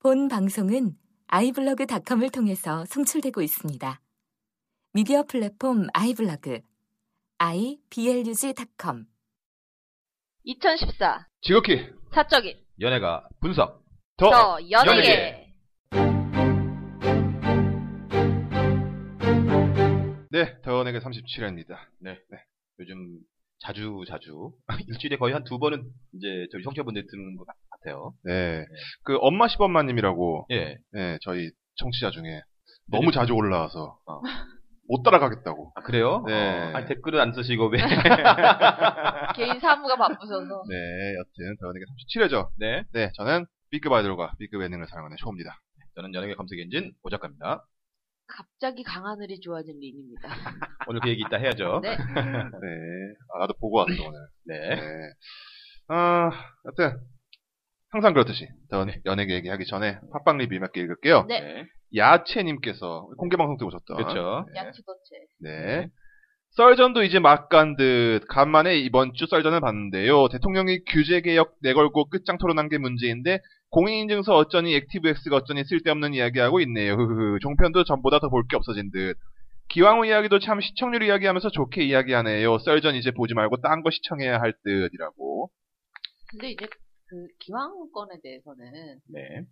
본 방송은 아이블로그닷컴을 통해서 송출되고 있습니다. 미디어 플랫폼 아이블로그 iblog.com 2014 지극히 사적인 연예가 분석. 더, 더 연예계 연예계. 네, 더 연예계 37회입니다. 네. 요즘 자주 자주 일주일에 거의 한 두 번은 이제 저희 청취자분들 듣는 것 같아요. 네, 그 엄마 시범마님이라고 예. 네, 저희 청취자 중에 너무 자주 올라와서 어. 못 따라가겠다고. 아 그래요? 네. 어, 아니 댓글을 안 쓰시고 왜? 개인 사무가 바쁘셔서 네, 여튼 더 연예계 37회죠. 네. 네, 저는 B급 아이돌과 B급 예능을 사랑하는 쇼입니다. 저는 연예계 검색 엔진 오작가입니다. 갑자기 강하늘이 좋아진 린입니다. 오늘 그 얘기 이따 해야죠. 네. 네, 아, 나도 보고 왔어 오늘. 네. 네. 아, 여튼 항상 그렇듯이 더 연예계 얘기하기 전에 팟빵 리뷰 몇 개 읽을게요. 네. 야채님께서 공개 방송 때 오셨던 그렇죠. 네. 야치도체. 네. 썰전도 이제 막 간 듯 간만에 이번 주 썰전을 봤는데요. 대통령이 규제 개혁 내걸고 끝장 토론한 게 문제인데 공인인증서 어쩌니 액티브엑스가 어쩌니 쓸데없는 이야기하고 있네요. 흐흐. 종편도 전보다 더 볼 게 없어진 듯. 기왕후 이야기도 참 시청률 이야기하면서 좋게 이야기하네요. 썰전 이제 보지 말고 딴 거 시청해야 할 듯이라고. 근데 이제 그 기왕권에 대해서는 네.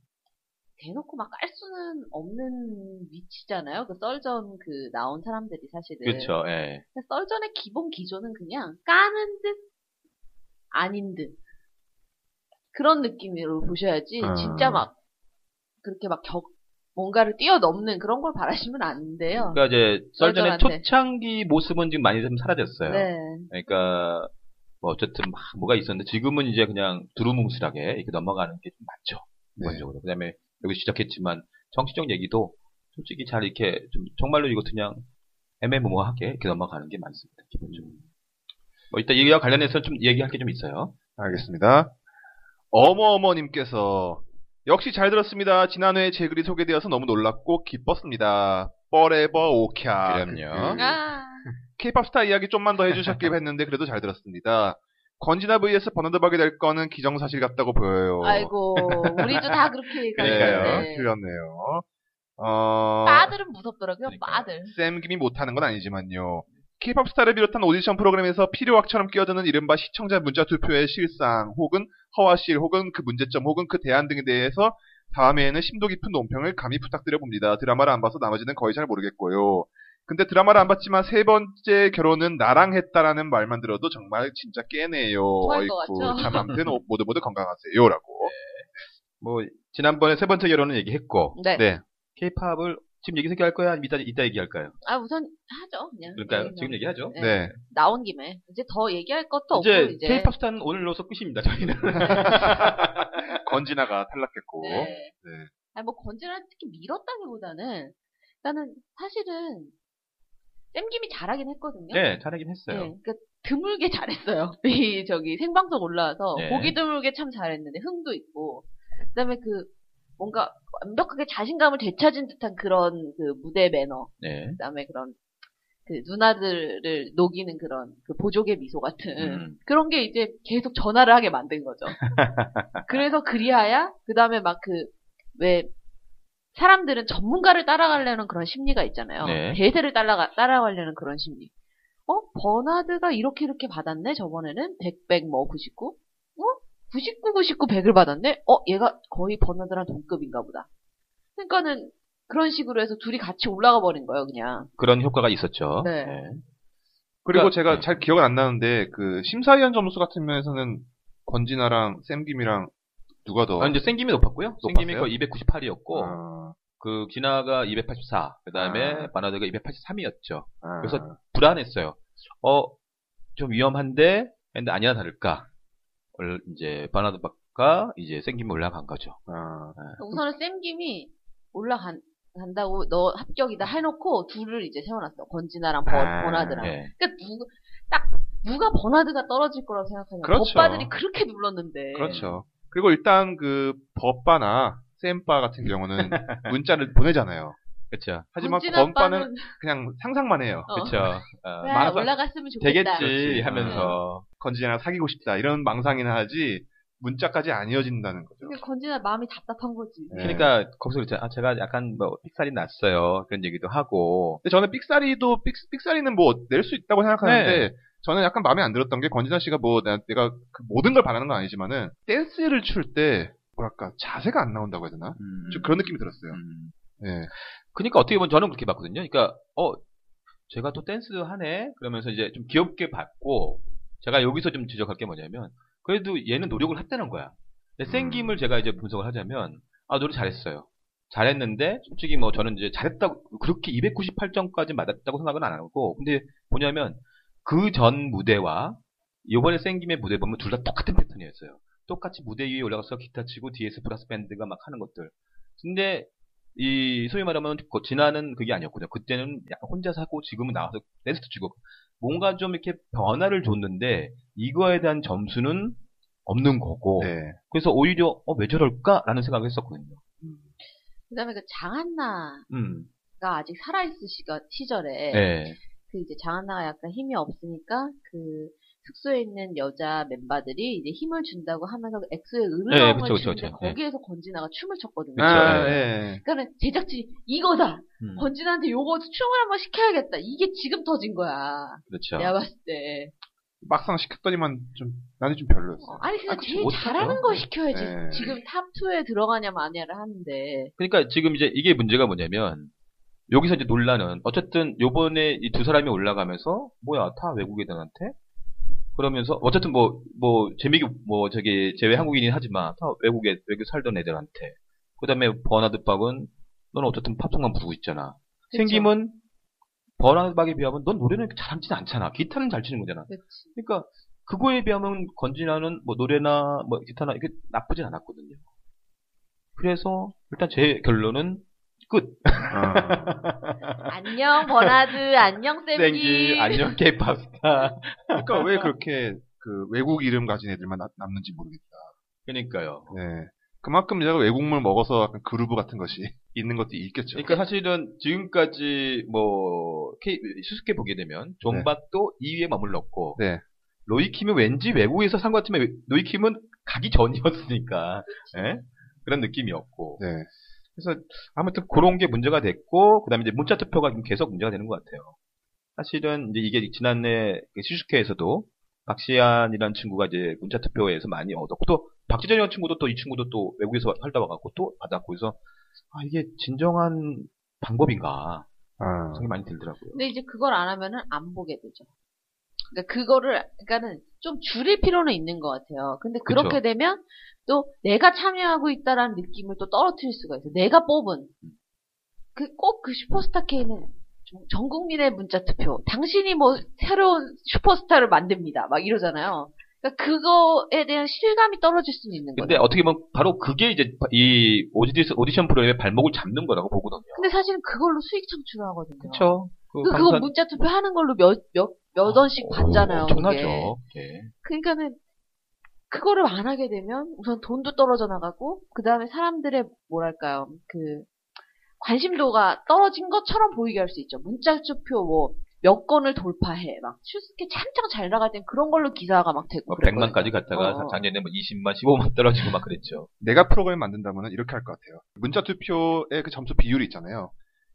대놓고 막 깔 수는 없는 위치잖아요. 그 썰전 그 나온 사람들이 사실은. 그렇죠. 예. 썰전의 기본 기조는 그냥 까는 듯 아닌 듯 그런 느낌으로 보셔야지 아. 진짜 막 그렇게 막 격, 뭔가를 뛰어넘는 그런 걸 바라시면 안 돼요. 그러니까 이제 썰전의. 초창기 모습은 지금 많이 좀 사라졌어요. 네. 그러니까 뭐 어쨌든 막 뭐가 있었는데 지금은 이제 그냥 두루뭉실하게 이렇게 넘어가는 게 좀 많죠. 네. 기본적으로. 그다음에 여기 시작했지만 정치적 얘기도 솔직히 잘 이렇게 좀 정말로 이거 그냥 애매모호하게 이렇게 넘어가는 게 많습니다. 기본적으로. 뭐 이따 이와 관련해서 좀 얘기할 게 좀 있어요. 알겠습니다. 어머어머님께서 역시 잘 들었습니다. 지난회에 제 글이 소개되어서 너무 놀랍고 기뻤습니다. Forever 오캬. 그럼요. 아, 케이팝 스타 이야기 좀만 더 해주셨길 했는데 그래도 잘 들었습니다. 권진아 vs 버나드박이 될 거는 기정사실 같다고 보여요. 아이고 우리도 다 그렇게 그러니까요. 얘기하는데 틀렸네요. 어, 빠들은 무섭더라고요. 빠들. 샘 김이 못하는 건 아니지만요. 케이팝 스타를 비롯한 오디션 프로그램에서 필요악처럼 끼어드는 이른바 시청자 문자 투표의 실상 혹은 허와실 혹은 그 문제점 혹은 그 대안 등에 대해서 다음에는 심도 깊은 논평을 감히 부탁드려 봅니다. 드라마를 안 봐서 나머지는 거의 잘 모르겠고요. 근데 드라마를 안 봤지만 세 번째 결혼은 나랑 했다라는 말만 들어도 정말 진짜 깨네요. 같죠? 참 아무튼 오- 모두 모두 건강하세요라고. 뭐 지난번에 세 번째 결혼은 얘기했고 네. 네. 케이팝을 지금 얘기 얘기할 거야? 아니면 이따 이따 얘기할까요? 아 우선 하죠. 그냥. 그러니까요. 네, 지금 얘기하죠. 네. 네. 나온 김에 이제 더 얘기할 것도 이제 없고 이제. 케이팝 스타는 오늘로서 끝입니다. 저희는. 건지나가 탈락했고. 네. 네. 아니 뭐 건지를 특히 밀었다기보다는 나는 사실은 쌤김이 잘하긴 했거든요. 네, 잘하긴 했어요. 네, 그러니까 드물게 잘했어요. 이 저기 생방송 올라와서 네. 보기 드물게 참 잘했는데 흥도 있고 그다음에 그 뭔가 완벽하게 자신감을 되찾은 듯한 그런 그 무대 매너 네. 그다음에 그런 그 누나들을 녹이는 그런 그 보조개 미소 같은 음. 그런 게 이제 계속 전화를 하게 만든 거죠. 그래서 그리하야 그다음에 막 그 왜 사람들은 전문가를 따라가려는 그런 심리가 있잖아요. 네. 대세를 따라가 따라가려는 그런 심리. 어 버나드가 이렇게 이렇게 받았네 저번에는 100, 100, 뭐 99? 어 99, 99, 100을 받았네. 어 얘가 거의 버나드랑 동급인가 보다. 그러니까는 그런 식으로 해서 둘이 같이 올라가 버린 거예요 그냥. 그런 효과가 있었죠. 네. 그리고 그러니까- 제가 네. 잘 기억은 안 나는데 그 심사위원 점수 같은 면에서는 건지나랑 쌤김이랑 누가 더 아, 이제 생김이 높았고요. 생김이 높았어요? 거의 298이었고, 아, 그 기나가 284, 그 다음에 아. 바나드가 283이었죠. 아. 그래서 불안했어요. 어, 좀 위험한데, 근데 아니나 다를까. 얼- 이제 바나드박과 이제 생김이 올라간 거죠. 아, 우선은 쌤김이 올라간다고 너 합격이다 해놓고 둘을 이제 세워놨어. 건지나랑 버, 아, 버나드랑. 네. 그러니까 누가 딱 누가 버나드가 떨어질 거라고 생각하냐. 그렇죠. 법바들이 그렇게 눌렀는데. 그렇죠. 그리고 일단 그 법바나 쌤바 같은 경우는 문자를 보내잖아요. 그쵸. 하지만 아빠는 그냥 상상만 해요. 어. 그쵸. 어, 그래, 올라갔으면 좋겠다. 되겠지. 하면서. 건지나랑 사귀고 싶다 이런 망상이나 하지 문자까지 안 이어진다는 거죠. 그러니까 건진아 마음이 답답한 거지. 네. 그러니까 거기서 그랬잖아. 아, 제가 약간 뭐 삑살이 났어요. 그런 얘기도 하고. 근데 저는 삑사리도 삑, 삑사리는 뭐 낼 수 있다고 생각하는데 네. 저는 약간 마음에 안 들었던 게 권진아 씨가 뭐 나- 내가 그 모든 걸 바라는 건 아니지만은 댄스를 출 때 뭐랄까 자세가 안 나온다고 해야 되나? 음. 좀 그런 느낌이 들었어요. 음. 예. 그러니까 어떻게 보면 저는 그렇게 봤거든요. 그러니까 어 제가 또 댄스 하네 그러면서 이제 좀 귀엽게 봤고 제가 여기서 좀 지적할 게 뭐냐면 그래도 얘는 노력을 했다는 거야. 근데 생김을 제가 이제 분석을 하자면 아 노래 잘했어요. 잘했는데 솔직히 뭐 저는 이제 잘했다고 그렇게 298점까지 맞았다고 생각은 안 하고 근데 뭐냐면 그 전 무대와 이번에 생김의 무대 보면 둘 다 똑같은 패턴이었어요. 똑같이 무대 위에 올라가서 기타 치고 뒤에서 브라스 밴드가 막 하는 것들. 근데 이 소위 말하면 그 지나는 그게 아니었거든요. 그때는 약간 혼자서 하고 지금은 나와서 댄스도 치고 뭔가 좀 이렇게 변화를 줬는데 이거에 대한 점수는 없는 거고 네. 그래서 오히려 어, 왜 저럴까라는 생각을 했었거든요. 그다음에 그 장한나가 음, 아직 살아있을 시가, 시절에 네, 그 이제 장한나가 약간 힘이 없으니까 그 숙소에 있는 여자 멤버들이 이제 힘을 준다고 하면서 엑소의 네, 그쵸, 추는데 그쵸. 네. 거기에서 권진아가 춤을 췄거든요. 아, 예. 예. 그러니까 제작진이 이거다. 음, 권진아한테 요거 춤을 한번 시켜야겠다. 이게 지금 터진 거야. 그렇죠. 내가 봤을 때. 막상 시켰더니만 좀 나는 좀 별로였어. 어, 아니 그냥 아, 제일. 잘하는 거 시켜야지. 네. 지금 top 2에 들어가냐 마냐를 하는데. 그러니까 지금 이제 이게 문제가 뭐냐면 여기서 이제 논란은 어쨌든 요번에 이 두 사람이 올라가면서 뭐야 다 외국 애들한테 그러면서 어쨌든 뭐뭐 재미기 뭐 저기 재외 한국인이긴 하지만 다 외국에 외국 살던 애들한테 그다음에 버나드 박은 너는 어쨌든 팝송만 부르고 있잖아. 그쵸? 샘김은 버나드 박에 비하면 넌 노래는 잘하진 않잖아. 기타는 잘 치는 거잖아. 그치. 그러니까 그거에 비하면 권진아는 뭐 노래나 뭐 기타나 이게 나쁘진 않았거든요. 그래서 일단 제 결론은 끝. 아. 안녕 버나드, 안녕 샘김. 안녕 케이팝 스타. 그러니까 왜 그렇게 그 외국 이름 가진 애들만 나- 남는지 모르겠다. 그러니까요. 네. 그만큼 제가 외국물 먹어서 약간 그루브 같은 것이 있는 것도 있겠죠. 그러니까 사실은 지금까지 뭐 K, 수수께 보게 되면 존박도 2위에 머물렀고 네. 로이킴은 왠지 외국에서 산 것 같으면 로이킴은 가기 전이었으니까 예? 그런 느낌이었고 네. 그래서 아무튼 그런 게 문제가 됐고 그다음에 이제 문자 투표가 좀 계속 문제가 되는 것 같아요. 사실은 이제 이게 지난해 그 시슈케에서도 박시안이라는 친구가 이제 문자 투표에서 많이 얻었고 또 박지전이라는 친구도 또 이 친구도 또 외국에서 살다 와갖고 또 받았고 그래서 아 이게 진정한 방법인가 아. 생각이 많이 들더라고요. 근데 이제 그걸 안 하면은 안 보게 되죠. 그러니까 그거를 그러니까는 좀 줄일 필요는 있는 것 같아요. 근데 그렇게 그쵸. 되면 또 내가 참여하고 있다라는 느낌을 또 떨어뜨릴 수가 있어요. 내가 뽑은 그 꼭 그 슈퍼스타 K는 전- 전 국민의 문자 투표. 당신이 뭐 새로운 슈퍼스타를 만듭니다. 막 이러잖아요. 그러니까 그거에 대한 실감이 떨어질 수는 있는 근데 거죠. 어떻게 보면 바로 그게 이제 이 오디션, 프로그램의 발목을 잡는 거라고 보거든요. 근데 사실은 그걸로 수익 창출하거든요. 그렇죠. 그 그, 그거 방송- 문자 투표 하는 걸로 몇, 몇, 몇 원씩 받잖아요. 오, 그게. 엄청나죠. 예. 그러니까는 그거를 안 하게 되면 우선 돈도 떨어져 나가고 그 다음에 사람들의 뭐랄까요 그 관심도가 떨어진 것처럼 보이게 할 수 있죠. 문자 투표 뭐 몇 건을 돌파해 막 슈스케 한창 잘 나갈 땐 그런 걸로 기사가 막 되고 뭐 그랬거든요. 100만까지 갔다가 어. 작년에 뭐 20만, 15만 떨어지고 막 그랬죠. 내가 프로그램 만든다면 이렇게 할 것 같아요. 문자 투표의 그 점수 비율이 있잖아요.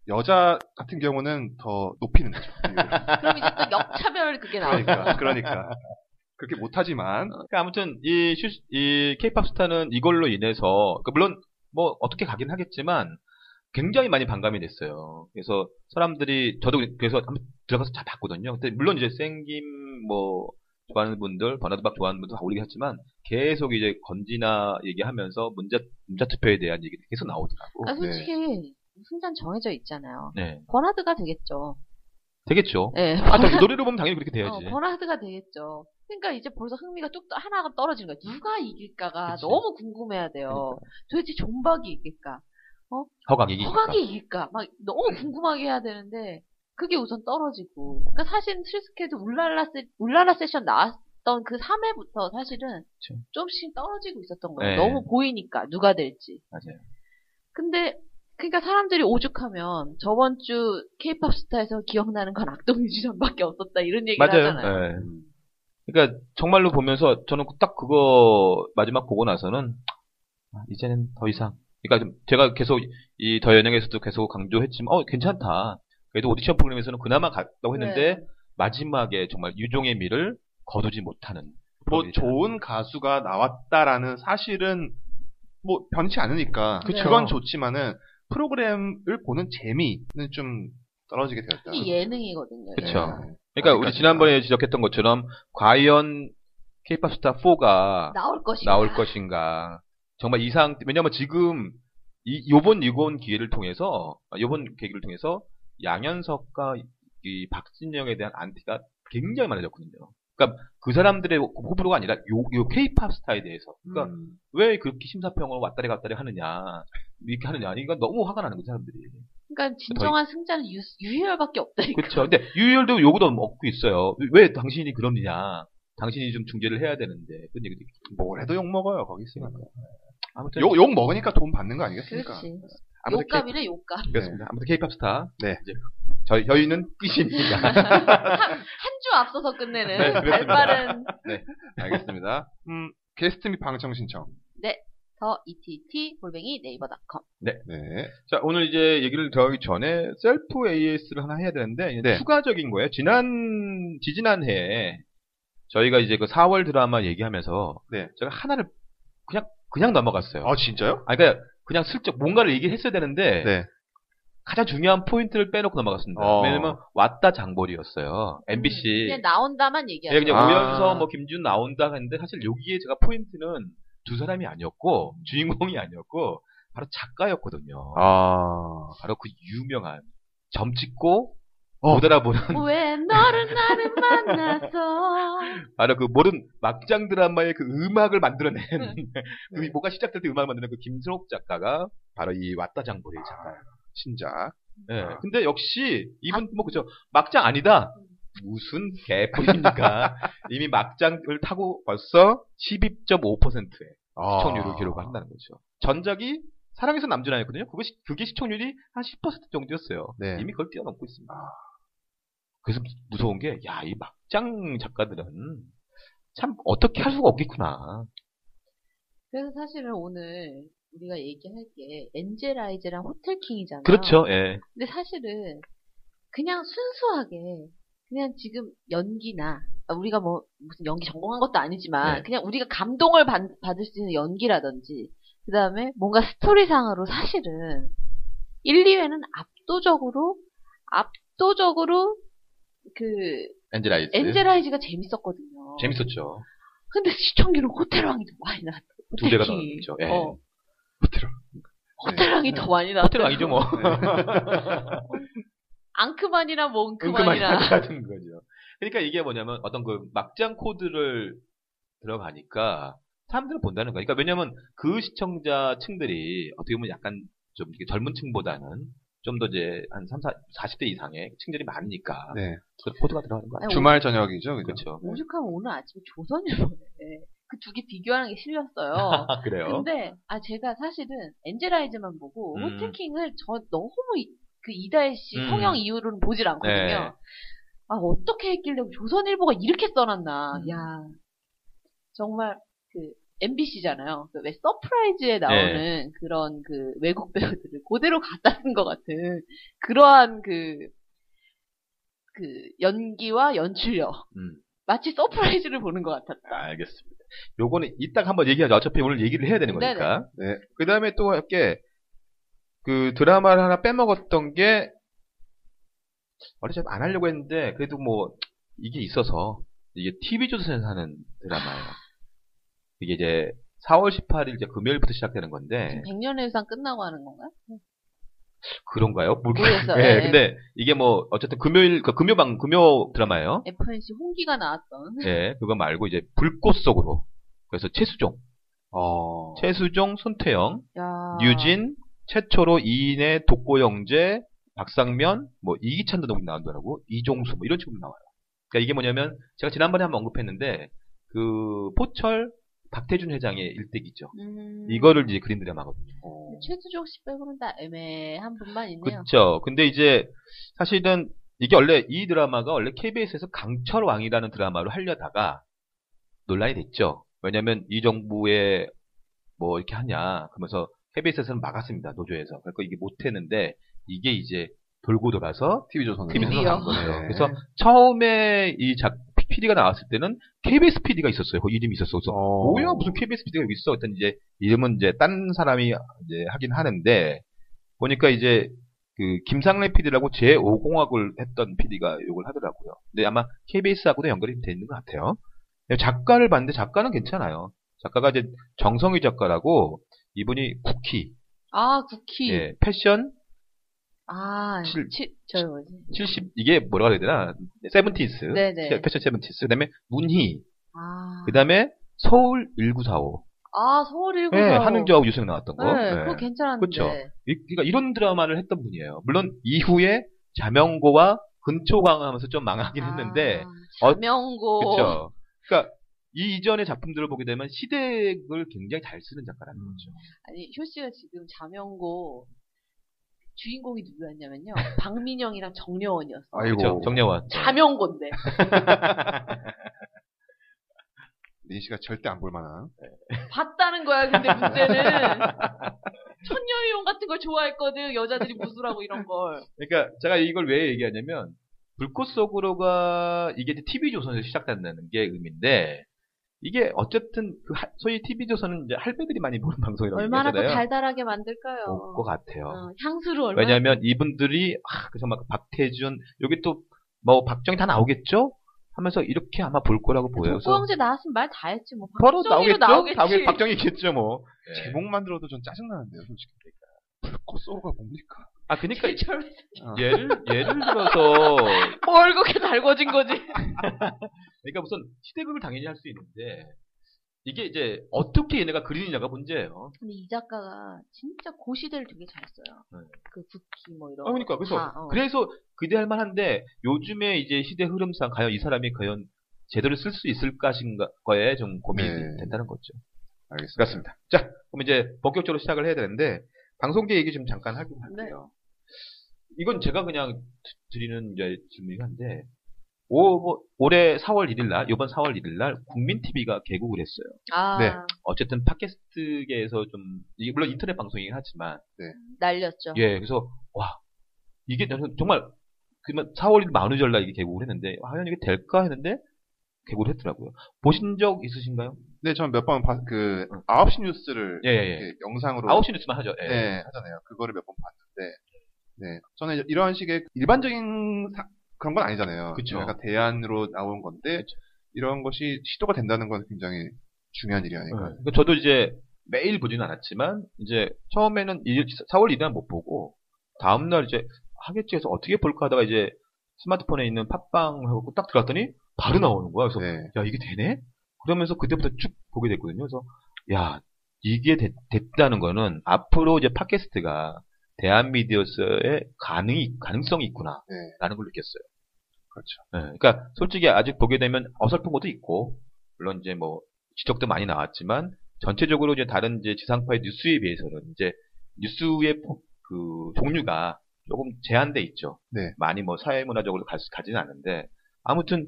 여자 같은 경우는 더 높이는 거죠. 그럼 이제 또 역차별 그게 나오죠. 그러니까, 그러니까. 그렇게 못하지만, 그러니까 아무튼 이 슈, 이 케이팝 스타는 이걸로 인해서 그 물론 뭐 어떻게 가긴 하겠지만 굉장히 많이 반감이 됐어요. 그래서 사람들이 저도 그래서 한번 들어가서 잘 봤거든요. 근데 물론 이제 생김 뭐 좋아하는 분들, 버나드박 좋아하는 분들 다 올리긴 했지만 계속 이제 건지나 얘기하면서 문자 문자 투표에 대한 얘기가 계속 나오더라고. 아, 솔직히 승잔 정해져 있잖아요. 네, 버나드가 되겠죠. 되겠죠. 예. 아, 또 노래로 보면 당연히 그렇게 어, 돼야지. 버나드가 되겠죠. 그러니까 이제 벌써 흥미가 뚝 떠- 하나가 떨어지는 거야. 누가 이길까가 그치. 너무 궁금해야 돼요. 그러니까. 도대체 존박이 이길까? 허각이 허각이 이길까? 막 너무 궁금하게 해야 되는데 그게 우선 떨어지고. 그러니까 사실 스리스케도 울랄라 세, 울랄라 세션 나왔던 그 3회부터 사실은 그쵸. 좀씩 떨어지고 있었던 거예요. 네. 너무 보이니까 누가 될지. 맞아요. 근데 그러니까 사람들이 오죽하면 저번 주 케이팝 스타에서 기억나는 건 악동 뮤지션밖에 없었다 이런 얘기를 맞아요. 하잖아요. 예. 그러니까 정말로 보면서 저는 딱 그거 마지막 보고 나서는 아, 이제는 더 이상 그러니까 좀 제가 계속 이 더 연영에서도 계속 강조했지만 어 괜찮다. 그래도 오디션 프로그램에서는 그나마 갔다고 했는데 네. 마지막에 정말 유종의 미를 거두지 못하는 뭐 프로그램이잖아요. 좋은 가수가 나왔다라는 사실은 뭐 변치 않으니까 그쵸. 그건 좋지만은 프로그램을 보는 재미는 좀 떨어지게 되었다. 이 예능이거든요. 그쵸. 예능. 그러니까 우리. 지난번에 지적했던 것처럼 과연 K-pop 스타 4가 나올 것인가? 나올 것인가. 정말 이상, 왜냐면 지금, 이, 요번 이번 기회를 통해서, 아, 요번 계기를 통해서 양현석과 이 박진영에 대한 안티가 굉장히 많아졌거든요. 그러니까 그 사람들의 호불호가 아니라 요, 요 케이팝 스타에 대해서. 그러니까 음. 왜 그렇게 심사평을 왔다리 갔다리 하느냐. 이렇게 하느냐. 이거 너무 화가 나는 거예요, 사람들이. 그러니까 진정한 승자는 유, 유희열밖에 없다니까. 그렇죠. 근데 유희열도 요구도 얻고 있어요. 왜 당신이 그러느냐. 당신이 좀 중재를 해야 되는데. 그런 얘기도 있고. 뭘 해도 욕 먹어요 거기 있으니까. 아무튼. 욕, 욕 먹으니까 돈 받는 거 아니겠습니까? 그렇지. 아무튼 K- 욕감이네 욕감. 그렇습니다. 아무튼 케이팝 스타. 네. 이제 저희, 저희는 끝입니다. 한 주 앞서서 끝내는 네. 발빠른 알겠습니다. 음, 게스트 및 방청 신청. 더 ETT 골뱅이 네이버닷컴. 네. 자, 오늘 이제 얘기를 들어가기 전에 셀프 AS를 하나 해야 되는데, 네. 추가적인 거예요. 지난, 지지난 해에 저희가 이제 그 4월 드라마 얘기하면서, 네. 제가 하나를 그냥, 그냥 넘어갔어요. 아 진짜요? 아, 그러니까 그냥 슬쩍 뭔가를 얘기를 했어야 되는데, 네. 가장 중요한 포인트를 빼놓고 넘어갔습니다. 어. 왜냐면, 왔다 장벌이었어요. MBC. 그냥 나온다만 예, 얘기하죠. 그냥 아. 오연서 뭐 김준 나온다 했는데 사실 여기에 제가 포인트는 두 사람이 아니었고 주인공이 아니었고 바로 작가였거든요. 아. 바로 그 유명한 점 찍고 어. 못 알아보는 왜 너를 나를 만나서 바로 그 모든 막장 드라마의 그 음악을 만들어낸 그 뭐가 시작될 때 음악을 만드는 그 김선옥 작가가 바로 이 왔다 장보리의 작가예요. 신작. 예. 근데 역시 이분 뭐 그죠 막장 아니다. 무슨 개뿔입니까? 이미 막장을 타고 벌써 12.5%의 아. 시청률을 기록을 한다는 거죠. 전작이 사랑에서 남준아였거든요. 그것이 그게 시청률이 한 10% 정도였어요. 네. 이미 그걸 뛰어넘고 있습니다. 그래서 무서운 게 야 이 막장 작가들은 참 어떻게 할 수가 없겠구나. 그래서 사실은 오늘 우리가 얘기할 게 엔젤아이즈랑 호텔킹이잖아요. 그렇죠. 예. 근데 사실은 그냥 순수하게 그냥 지금 연기나 아, 우리가 뭐 무슨 연기 전공한 것도 아니지만 네. 그냥 우리가 감동을 받, 받을 수 있는 연기라든지 그 다음에 뭔가 스토리상으로 사실은 1, 2회는 압도적으로 압도적으로 그 엔젤아이즈. 엔젤아이즈가 재밌었거든요. 재밌었죠. 근데 시청률은 호텔왕이 더 많이 나왔다. 두 배가 더. 나왔죠. 예. 어, 호텔. 호텔왕이 더 많이 나왔다. 호텔 왕이죠 뭐. 앙크만이나 은큼하게 몽크만이나 같은 거죠. 그러니까 이게 뭐냐면 어떤 그 막장 코드를 들어가니까 사람들은 본다는 거예요. 그러니까 왜냐면 그 시청자층들이 어떻게 보면 약간 좀 이렇게 젊은 층보다는 좀 더 이제 한 3, 4, 40대 이상의 층들이 많으니까 네. 그 코드가 들어가는 거예요. 아니, 주말 저녁이죠. 그렇죠. 오죽하면 오늘 아침에 조선일보에 그 두 개 비교하는 게 실렸어요. 아, 그래요? 근데 아 제가 사실은 엔젤아이즈만 보고 음. 호텔킹을 저 너무 이- 그 이다해 씨 음. 성형 이후로는 보질 않거든요. 네. 아 어떻게 했길래 조선일보가 이렇게 써놨나? 음. 야 정말 그 MBC잖아요. 그 왜 서프라이즈에 나오는 네. 그런 그 외국 배우들을 그대로 갖다 쓴 것 같은 그러한 그, 그 연기와 연출력. 음, 마치 서프라이즈를 보는 것 같았다. 알겠습니다. 요거는 이따가 한번 얘기하죠. 어차피 오늘 얘기를 해야 되는 네네. 거니까. 네. 그 다음에 또 할게, 그 드라마를 하나 빼먹었던 게, 원래 좀안 하려고 했는데, 그래도 뭐, 이게 있어서, 이게 TV조선에서 하는 드라마예요. 이게 이제, 4월 18일 이제 금요일부터 시작되는 건데, 백년의 유산 끝나고 하는 건가요? 그런가요? 모르겠어요. 예, 네. 근데 이게 뭐, 어쨌든 금요일, 그 금요방, 금요 드라마예요. FNC 홍기가 나왔던. 예, 그거 말고 이제, 불꽃 속으로. 그래서 최수종, 어. 최수종, 손태영, 야. 유진, 최초로 이인의 독고영재, 박상면, 뭐 이기찬도 너무 나온다라고 이종수 뭐 이런 식으로 나와요. 그러니까 이게 뭐냐면 제가 지난번에 한번 언급했는데 그 포철 박태준 회장의 일대기죠. 음. 이거를 이제 그린 드라마거든요. 어. 최수종 씨 빼고는 다 애매한 분만 있네요. 그렇죠. 근데 이제 사실은 이게 원래 이 드라마가 원래 KBS에서 강철 왕이라는 드라마를 하려다가 논란이 됐죠. 왜냐면 이 정부에 뭐 이렇게 하냐. 그러면서 KBS에서는 막았습니다. 노조에서. 그러니까 이게 못했는데 이게 이제 돌고 돌아서 TV조선으로. 간 거예요. 네. 그래서 처음에 이 작, PD가 나왔을 때는 KBS PD가 있었어요. 그 이름이 있었어. 그래서 어. 뭐야 무슨 KBS PD가 여기 있어? 했더니 이제 이름은 이제 딴 사람이 이제 하긴 하는데 보니까 이제 그 김상래 PD라고 제5공화국을 했던 PD가 요걸 하더라고요. 근데 아마 KBS하고도 연결이 돼 있는 것 같아요. 작가를 봤는데 작가는 괜찮아요. 작가가 이제 정성희 작가라고 이분이 국희, 아, 국희. 예, 패션 아, 칠- 치, 저 뭐지? 70 이게 뭐라 그래야 되나? Seventies. 네네. 패션 Seventies. 그 다음에 문희. 아. 그 다음에 서울 1945. 아, 서울 일구 예, 한은주하고 유승 나왔던 거. 네, 예. 그거 괜찮았는데. 이- 그러니까 이런 드라마를 했던 분이에요. 물론 이후에 자명고와 근초강하면서 좀 망하긴 했는데 아, 어- 자명고. 그렇죠. 그러니까 이 이전의 작품들을 보게 되면 시댁을 굉장히 잘 쓰는 작가라는 음. 거죠. 아니, 효 씨가 지금 자명고 주인공이 누구였냐면요. 박민영이랑 정려원이었어. 아이고. 그렇죠. 정려원. 자명고인데. 린 씨가 절대 안 볼만한. 봤다는 거야, 근데 문제는. 천녀유용 같은 걸 좋아했거든. 여자들이 무술하고 이런 걸. 그러니까 제가 이걸 왜 얘기하냐면 불꽃 속으로가 이게 이제 TV조선에서 시작된다는 게 의미인데 이게 어쨌든 그 하- 소위 TV조선은 이제 할배들이 많이 보는 방송이라고 얼마나 또 얘기하잖아요. 달달하게 만들까요? 볼것 같아요. 어, 향수를 얼마나. 왜냐하면 이분들이 아, 그래서 막 박태준 여기 또 뭐 박정희 다 나오겠죠? 하면서 이렇게 아마 볼 거라고 보여요. 그래서 독고형제 나왔으면 말 다 했지, 뭐. 바로 나오겠죠? 나오겠지. 박정희겠죠 뭐. 예. 제목만 들어도 전 짜증 나는데요, 솔직히. 불꽃 소가 뭡니까? 아 그러니까 제철 어. 예를 예를 들어서 뭘 그렇게 달궈진 거지? 그러니까 우선 시대극을 당연히 할 수 있는데 이게 이제 어떻게 얘네가 그리느냐가 문제예요. 근데 이 작가가 진짜 고시대를 되게 잘 써요. 네. 그 국기 뭐 이런. 아, 그러니까 거 그래서 다, 어. 그래서 기대할 만한데 요즘에 이제 시대 흐름상 과연 이 사람이 과연 제대로 쓸 수 있을 것인가 거에 좀 고민이 네. 된다는 거죠. 알겠습니다. 그렇습니다. 자, 그럼 이제 본격적으로 시작을 해야 되는데 방송계 얘기 좀 잠깐 하긴 할게요. 이건 제가 그냥 드- 드리는 이제 질문이긴 한데 오, 뭐, 올해 4월 1일 날, 이번 4월 1일 날 국민 TV가 개국을 했어요. 아, 네. 어쨌든 팟캐스트계에서 좀 이게 물론 인터넷 방송이긴 하지만 날렸죠. 예, 그래서 와 이게 저는 정말 그러면 4월 1일 만우절 날 이게 개국을 했는데 과연 이게 될까 했는데 개국을 했더라고요. 보신 적 있으신가요? 네, 저는 몇번그 응. 9시 뉴스를 예, 예, 예. 영상으로 9시 뉴스만 하죠. 예. 네, 하잖아요. 그거를 몇 번 봤는데, 네, 저는 이런 식의 일반적인 사- 그런 건 아니잖아요. 그쵸. 약간 대안으로 나온 건데 이런 것이 시도가 된다는 건 굉장히 중요한 일이 아닐까. 그러니까 저도 이제 매일 보지는 않았지만 이제 처음에는 4월 1일 못 보고 다음 날 이제 하겠지 해서 어떻게 볼까 하다가 이제 스마트폰에 있는 팟빵 하고 딱 들어갔더니 바로 나오는 거야. 그래서 네, 야 이게 되네? 그러면서 그때부터 쭉 보게 됐거든요. 그래서 야 이게 됐, 다는 거는 앞으로 이제 팟캐스트가 대한 미디어스의 가능이 가능성이 있구나라는 네, 걸 느꼈어요. 그렇죠. 예, 그러니까 솔직히 아직 보게 되면 어설픈 것도 있고 물론 이제 뭐 지적도 많이 나왔지만 전체적으로 이제 다른 이제 지상파의 뉴스에 비해서는 이제 뉴스의 포- 그 종류가 조금 제한돼 있죠. 네. 많이 뭐 사회문화적으로 가, 가지는 않은데 아무튼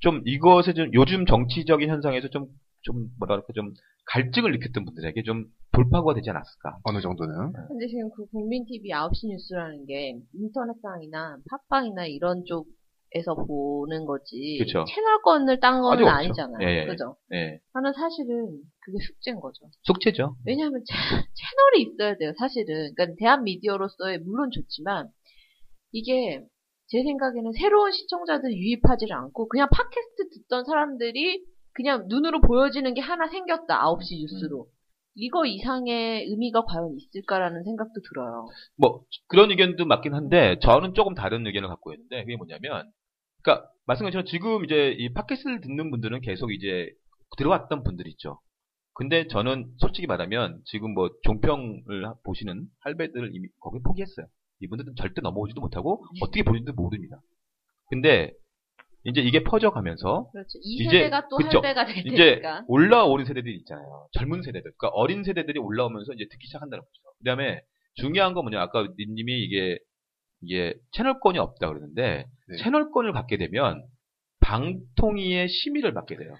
좀 이것에 좀 요즘 정치적인 현상에서 좀좀 그럴까 좀 갈증을 느꼈던 분들에게 좀 돌파구가 되지 않았을까. 어느 정도는. 근데 지금 그 국민 TV 9시 뉴스라는 게 인터넷상이나 팟빵이나 이런 쪽에서 보는 거지. 그쵸. 채널권을 딴 아직 거는 없죠. 아니잖아요. 예, 예. 그죠? 예. 저는 사실은 그게 숙제인 거죠. 숙제죠. 왜냐하면 채, 채널이 있어야 돼요, 사실은. 그러니까 대한 미디어로서의 물론 좋지만 이게 제 생각에는 새로운 시청자들 유입하지를 않고 그냥 팟캐스트 듣던 사람들이 그냥 눈으로 보여지는 게 하나 생겼다. 9시 뉴스로. 이거 이상의 의미가 과연 있을까라는 생각도 들어요. 뭐 그런 의견도 맞긴 한데 저는 조금 다른 의견을 갖고 있는데 그게 뭐냐면 그러니까 말씀하신 것처럼 지금 이제 이 팟캐스트를 듣는 분들은 계속 이제 들어왔던 분들 있죠. 근데 저는 솔직히 말하면 지금 뭐 종평을 하- 보시는 할배들을 이미 거기 포기했어요. 이분들은 절대 넘어오지도 못하고 어떻게 보는지도 모릅니다. 근데 이제 이게 퍼져가면서 그렇죠. 이 세대가 또 그쵸. 할배가 될 이제 테니까. 올라오는 세대들이 있잖아요. 젊은 세대들. 그러니까 어린 세대들이 올라오면서 이제 듣기 시작한다는 거죠. 그 다음에 중요한 건 뭐냐. 아까 님이 이게, 이게 채널권이 없다 그러는데, 네. 채널권을 갖게 되면 방통위의 심의를 받게 돼요.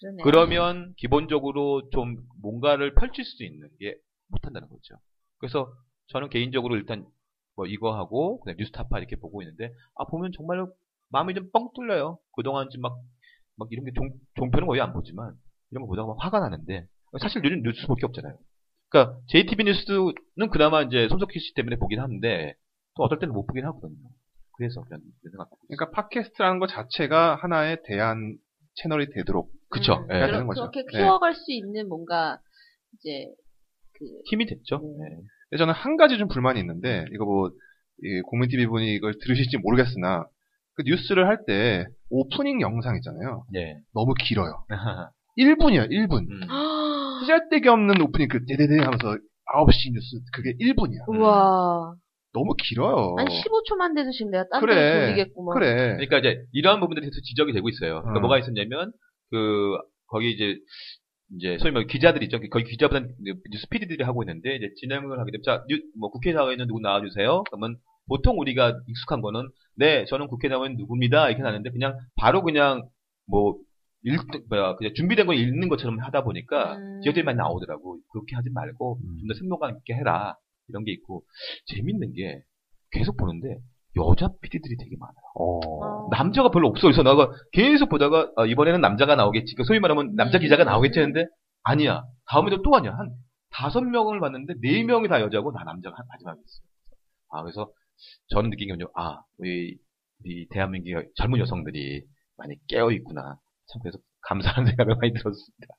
그러네요. 그러면 기본적으로 좀 뭔가를 펼칠 수 있는 게 못한다는 거죠. 그래서 저는 개인적으로 일단 뭐 이거 하고 그냥 뉴스타파 이렇게 보고 있는데 아 보면 정말로 마음이 좀 뻥 뚫려요. 그동안 좀 막 막 이런 게 종, 종편은 거의 안 보지만 이런 거 보다가 막 화가 나는데 사실 요즘 뉴스 볼 게 없잖아요. 그러니까 JTB 뉴스는 그나마 이제 손석희 씨 때문에 보긴 하는데 또 어떨 때는 못 보긴 하거든요. 그래서 그런 생각. 그러니까 팟캐스트라는 것 자체가 하나의 대안 채널이 되도록 그쵸. 음, 예. 해야 그러- 되는 거죠. 그렇게 네. 키워갈 수 있는 뭔가 이제 그 힘이 됐죠. 음. 네. 근데 저는 한 가지 좀 불만이 있는데 이거 뭐이 국민 TV 분이 이걸 들으실지 모르겠으나 그 뉴스를 할 때 오프닝 영상 있잖아요. 네. 너무 길어요. 1분이야, 1분. 음. 쓰잘데기 없는 오프닝 그 데데데 하면서 9시 뉴스 그게 1분이야. 우와 너무 길어요. 한 15초만 돼도 지금 내가 딴 그래. 돌리겠구만. 그래. 그러니까 이제 이러한 부분들이 계속 지적이 되고 있어요. 그러니까 음. 뭐가 있었냐면 그 거기 이제 이제 소위 말 기자들 있죠. 거기 기자보다 뉴스 PD들이 하고 있는데 이제 진행을 하게 되면 자, 뉴, 뭐 국회의원은 누구 나와주세요. 그러면 보통 우리가 익숙한 거는 네, 저는 국회의원 누구입니다 이렇게 하는데 그냥 바로 그냥 뭐 읽, 뭐야, 그냥 준비된 거 읽는 것처럼 하다 보니까 음. 지적들이 많이 나오더라고. 그렇게 하지 말고 음. 좀더 생동감 있게 해라. 이런 게 있고 재밌는 게 계속 보는데 여자 PD들이 되게 많아요. 어. 남자가 별로 없어. 그래서 내가 계속 보다가 아, 이번에는 남자가 나오겠지. 그 소위 말하면 남자 음. 기자가 나오겠지 했는데 아니야. 다음에도 또 아니야. 한 다섯 명을 봤는데 네 명이 다 여자고 나 남자가 한 마지막에 있어. 아 그래서 저는 느낀 게 뭐냐. 아 우리, 우리 대한민국의 젊은 여성들이 많이 깨어 있구나. 참 그래서 감사한 생각을 많이 들었습니다.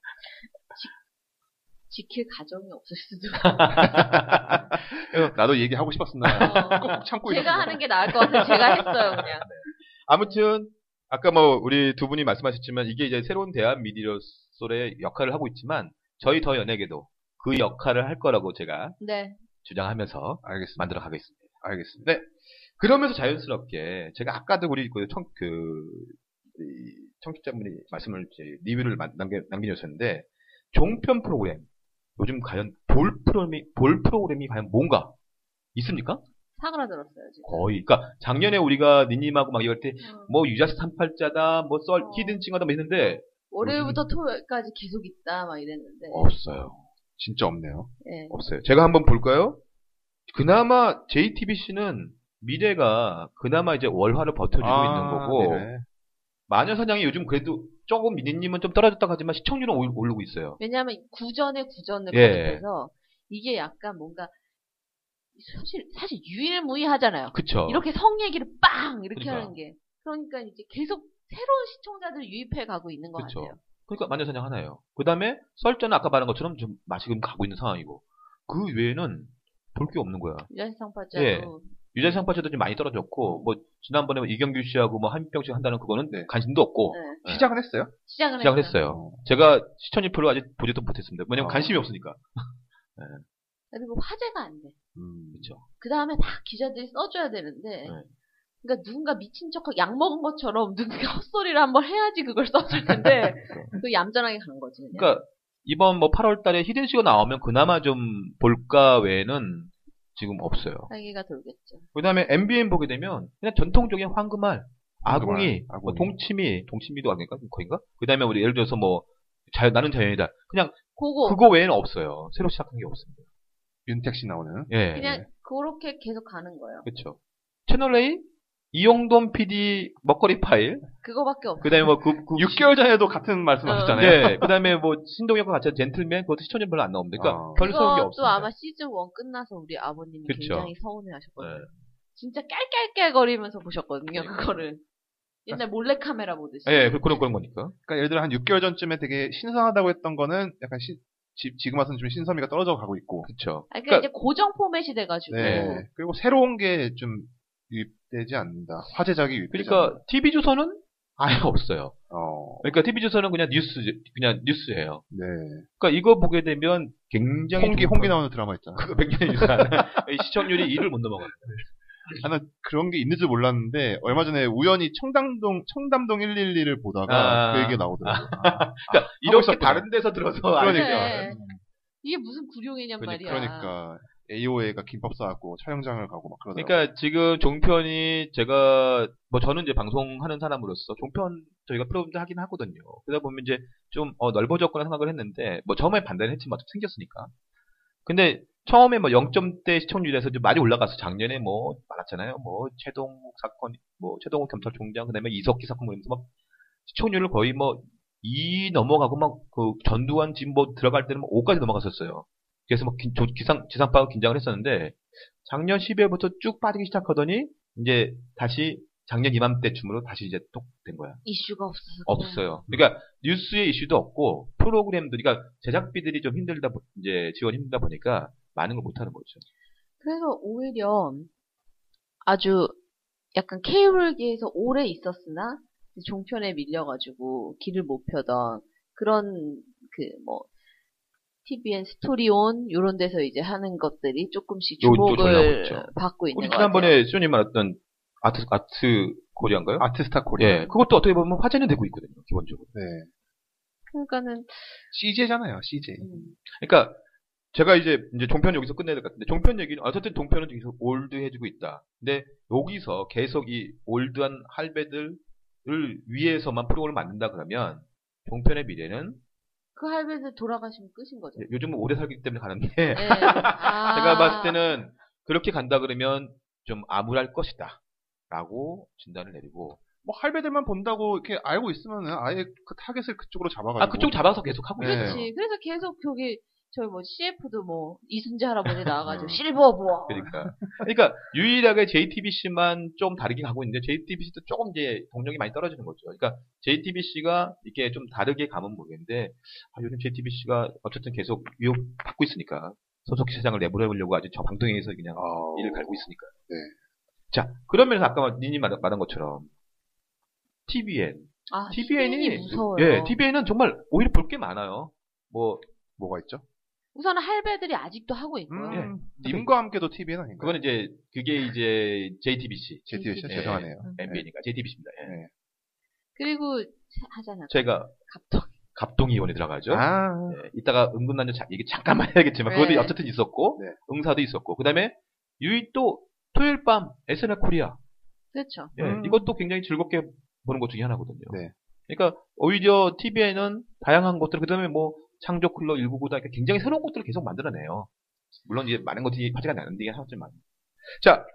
지킬 가정이 없을 수도. 나도 얘기하고 싶었으나 어, 꼭 참고 제가 있었구나. 하는 게 나을 것 같아서 제가 했어요 그냥. 아무튼 아까 뭐 우리 두 분이 말씀하셨지만 이게 이제 새로운 대한 미디어솔의 역할을 하고 있지만 저희 더 연예계도 그 역할을 할 거라고 제가 네. 주장하면서 알겠습니다. 만들어 가겠습니다. 알겠습니다. 네. 그러면서 자연스럽게 제가 아까도 우리 그 청, 그, 이 청취자분이 말씀을 리뷰를 만- 남겨, 남겨주셨는데 종편 프로그램 요즘 과연 볼 프로그램이 볼 프로그램이 과연 뭔가 있습니까? 사그라들었어요 지금. 거의. 그러니까 작년에 우리가 니님하고 막 이럴 때뭐 유자스 38자다, 뭐 썰, 어. 히든 칭하다 뭐 했는데 월요일부터 토요일까지 계속 있다 막 이랬는데. 없어요. 진짜 없네요. 예. 없어요. 제가 한번 볼까요? 그나마 JTBC는 미래가 그나마 이제 월화를 버텨주고 있는 거고 아, 네네. 마녀사냥이 요즘 그래도 조금 미니님은 좀 떨어졌다고 하지만 시청률은 올- 오르고 있어요. 왜냐하면 구전에 구전을 예. 거듭해서 이게 약간 뭔가 사실 사실 유일무이하잖아요. 그쵸? 이렇게 성 얘기를 빵 이렇게 그러니까. 하는 게 그러니까 이제 계속 새로운 시청자들을 유입해 가고 있는 것 그쵸. 같아요. 그러니까 마녀사냥 하나예요. 그 다음에 썰전은 아까 말한 것처럼 좀 맛이 지금 가고 있는 상황이고 그 외에는 볼 게 없는 거야. 유자상파자도 예. 유자상파체도 좀 많이 떨어졌고 뭐 지난번에 이경규 씨하고 뭐 한 병씩 한다는 그거는 네. 관심도 없고 네. 시작은 했어요? 시작을, 시작을 했어요. 했어요. 제가 시청률 별로 아직 보지도 못했습니다. 왜냐면 어. 관심이 없으니까. 그리고 화제가 안 돼. 음. 그렇죠. 그 다음에 다 기자들이 써줘야 되는데, 네. 그러니까 누군가 미친 척, 약 먹은 것처럼 누군가 헛소리를 한번 해야지 그걸 써줄 텐데, 그 얌전하게 간 거지. 그냥. 그러니까 이번 뭐 8월 달에 히든쇼가 나오면 그나마 좀 볼까 외에는 지금 없어요. 사기가 돌겠죠. 그 다음에 MBN 보게 되면 그냥 전통적인 황금알, 아궁이, 황금알, 뭐 아궁이. 동치미, 동치미도 아닌가? 거인가? 그 다음에 우리 예를 들어서 뭐 자, 나는 자연이다. 그냥 그거, 그거 외에는 없어요. 새로 시작한 게 없습니다. 윤택 씨 나오는. 예. 그냥 그렇게 계속 가는 거예요. 그렇죠. 채널 A 이용돈 PD 먹거리 파일. 그거밖에 없어. 그 다음에 뭐 그, 그 6개월 전에도 같은 말씀하셨잖아요. 네. 그 다음에 뭐 신동엽과 같이 한 젠틀맨 그것도 시청률 별로 안 나옵니다. 그러니까 어. 별 서운 게 그것도 없습니다. 아마 시즌 1 끝나서 우리 아버님이 그쵸. 굉장히 서운해 하셨거든요. 네. 진짜 깔깔깔거리면서 보셨거든요, 그거를. 옛날 몰래 카메라 보듯이. 예, 그- 그런 그런 거니까. 그러니까 예를 들어 한 6개월 전쯤에 되게 신선하다고 했던 거는 약간 시- 지, 지금 와서는 좀 신선미가 떨어져 가고 있고. 그렇죠. 그러니까 그러니까- 이제 고정 포맷이 돼가지고. 네. 그리고 새로운 게 좀 유입되지 않는다. 화제작이 유입되지 그러니까 TV 조선은 아예 없어요. 않는다. 어. 그러니까 TV 조선은 그냥 뉴스 그냥 뉴스예요. 네. 그러니까 이거 보게 되면 굉장히 홍기 홍기 거- 나오는 드라마 있잖아. 그거 굉장히 유사한 이 시청률이 2를 못 넘어가요. 나는 그런 게 있는 줄 몰랐는데 얼마 전에 우연히 청담동 청담동 112를 보다가 아. 그 얘기 가 나오더라고요. 아, 그러니까 이렇게. 다른 데서 들어서 그러니까. 돼요. 이게 무슨 구룡이냔 그러니까, 말이야. 그러니까 AOA가 김밥 싸갖고 촬영장을 가고 막 그러더라고요. 그러니까 지금 종편이 제가 뭐 저는 이제 방송하는 사람으로서 종편 저희가 프로그램도 하긴 하거든요. 그러다 보면 이제 좀 어, 넓어졌구나 생각을 했는데 뭐 처음에 반대는 했지만 좀 생겼으니까. 근데 처음에 뭐 0점대 시청률에서 좀 많이 올라가서 작년에 뭐 많았잖아요. 뭐 최동욱 사건, 뭐 최동욱 검찰총장 그다음에 이석기 사건 뭐 이러면서 막 시청률을 거의 뭐2 넘어가고 막 그 전두환 진보 들어갈 때는 뭐 5까지 넘어갔었어요. 그래서 막 기, 상 지상파가 긴장을 했었는데 작년 12월부터 쭉 빠지기 시작하더니 이제 다시 작년 이맘때쯤으로 다시 이제 또된 거야. 이슈가 없어서. 없어요. 그러니까 뉴스의 이슈도 없고 프로그램들이 그러니까 제작비들이 좀 힘들다 보- 이제 지원이 힘들다 보니까 많은 걸 못 하는 거죠. 그래서 오히려 아주 약간 케이블계에서 오래 있었으나 종편에 밀려가지고 길을 못 펴던 그런 그 뭐 TVN 스토리온 이런 데서 이제 하는 것들이 조금씩 주목을. 받고 있는 우리 것 같아요. 지난번에 수현님 말했던 아트 아트 코리아인가요? 아트스타 코리아. 예, 그것도 어떻게 보면 화제는 되고 있거든요, 기본적으로. 네. 그러니까는 CJ잖아요, CJ. 음, 그러니까 제가 이제 이제 종편 여기서 끝내야 될 것 같은데 종편 얘기는 어쨌든 종편은 계속 old해지고 있다. 근데 여기서 계속 이 old한 할배들을 위해서만 프로그램을 만든다 그러면 종편의 미래는 그 할배들 돌아가시면 끝인 거죠. 요즘은 오래 살기 때문에 가는데 네. 아. 제가 봤을 때는 그렇게 간다 그러면 좀 암울할 것이다. 라고 진단을 내리고 뭐 할배들만 본다고 이렇게 알고 있으면은 아예 그 타겟을 그쪽으로 잡아가지고. 아 그쪽 잡아서 계속 하고 네. 있어요. 그렇지. 그래서 계속 저기 저희 뭐 CF도 뭐 이순재 할아버지 나와가지고 음. 실버 부어. 그러니까. 그러니까 유일하게 JTBC만 좀 다르게 가고 있는데 JTBC도 조금 이제 동력이 많이 떨어지는 거죠. 그러니까 JTBC가 이게 좀 다르게 가면 모르겠는데 아, 요즘 JTBC가 어쨌든 계속 위협 받고 있으니까 소속 시장을 내보내려고 아주 저 방통위에서 그냥 어, 일을 갈고 있으니까. 네. 자, 그러면서 아까 니니 말- 말한 것처럼 TVN, 아, TVN이 무서워요. 예, TVN은 정말 오히려 볼 게 많아요. 뭐 뭐가 있죠? 우선은 할배들이 아직도 하고 있고요. 음, 님과 함께도 TVN 아닌가요? 그거는 이제 그게 이제 JTBC, JTBC 예. 죄송하네요. MBN이니까 JTBC입니다. 예. 네. 그리고 하잖아. 저희가 갑자기. 갑동위원회 들어가죠. 아, 예, 이따가 은근난조 자- 얘기 잠깐만 해야겠지만 그것도 네. 어쨌든 있었고 네. 응사도 있었고 그다음에 유이 또 토요일 밤 SNL 코리아 그렇죠. 예, 음. 이것도 굉장히 즐겁게 보는 것 중에 하나거든요. 네. 그러니까 오히려 TV에는 다양한 것들 그다음에 뭐 창조 클럽 199다 이렇게 굉장히 새로운 것들을 계속 만들어내요. 물론 이제 많은 것들이 화제가 나는데 하지만 자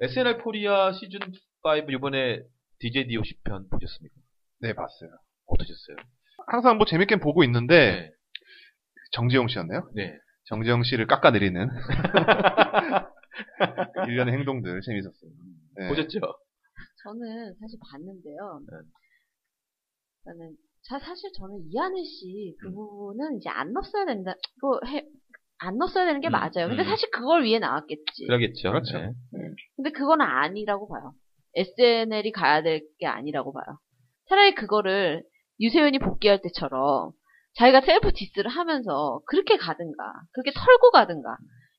SNL 코리아 시즌 5 이번에 DJ DOC 편 보셨습니까? 네, 봤어요. 어떠셨어요? 항상 뭐 재밌게 보고 있는데, 정지용 씨였나요? 네. 정지용 씨를 깎아내리는 일련의 행동들 재밌었어요. 네. 보셨죠? 저는 사실 봤는데요. 네. 저는 자, 사실 저는 이하늘 씨그 음. 부분은 이제 안 넣었어야 된다. 그거 해, 안 넣었어야 되는 게 음, 맞아요. 근데 음. 사실 그걸 위해 나왔겠지. 그러겠죠. 그렇죠. 네. 근데 그건 아니라고 봐요. SNL이 가야 될 게 아니라고 봐요. 차라리 그거를 유세윤이 복귀할 때처럼 자기가 self diss를 하면서 그렇게 가든가, 그렇게 털고 가든가.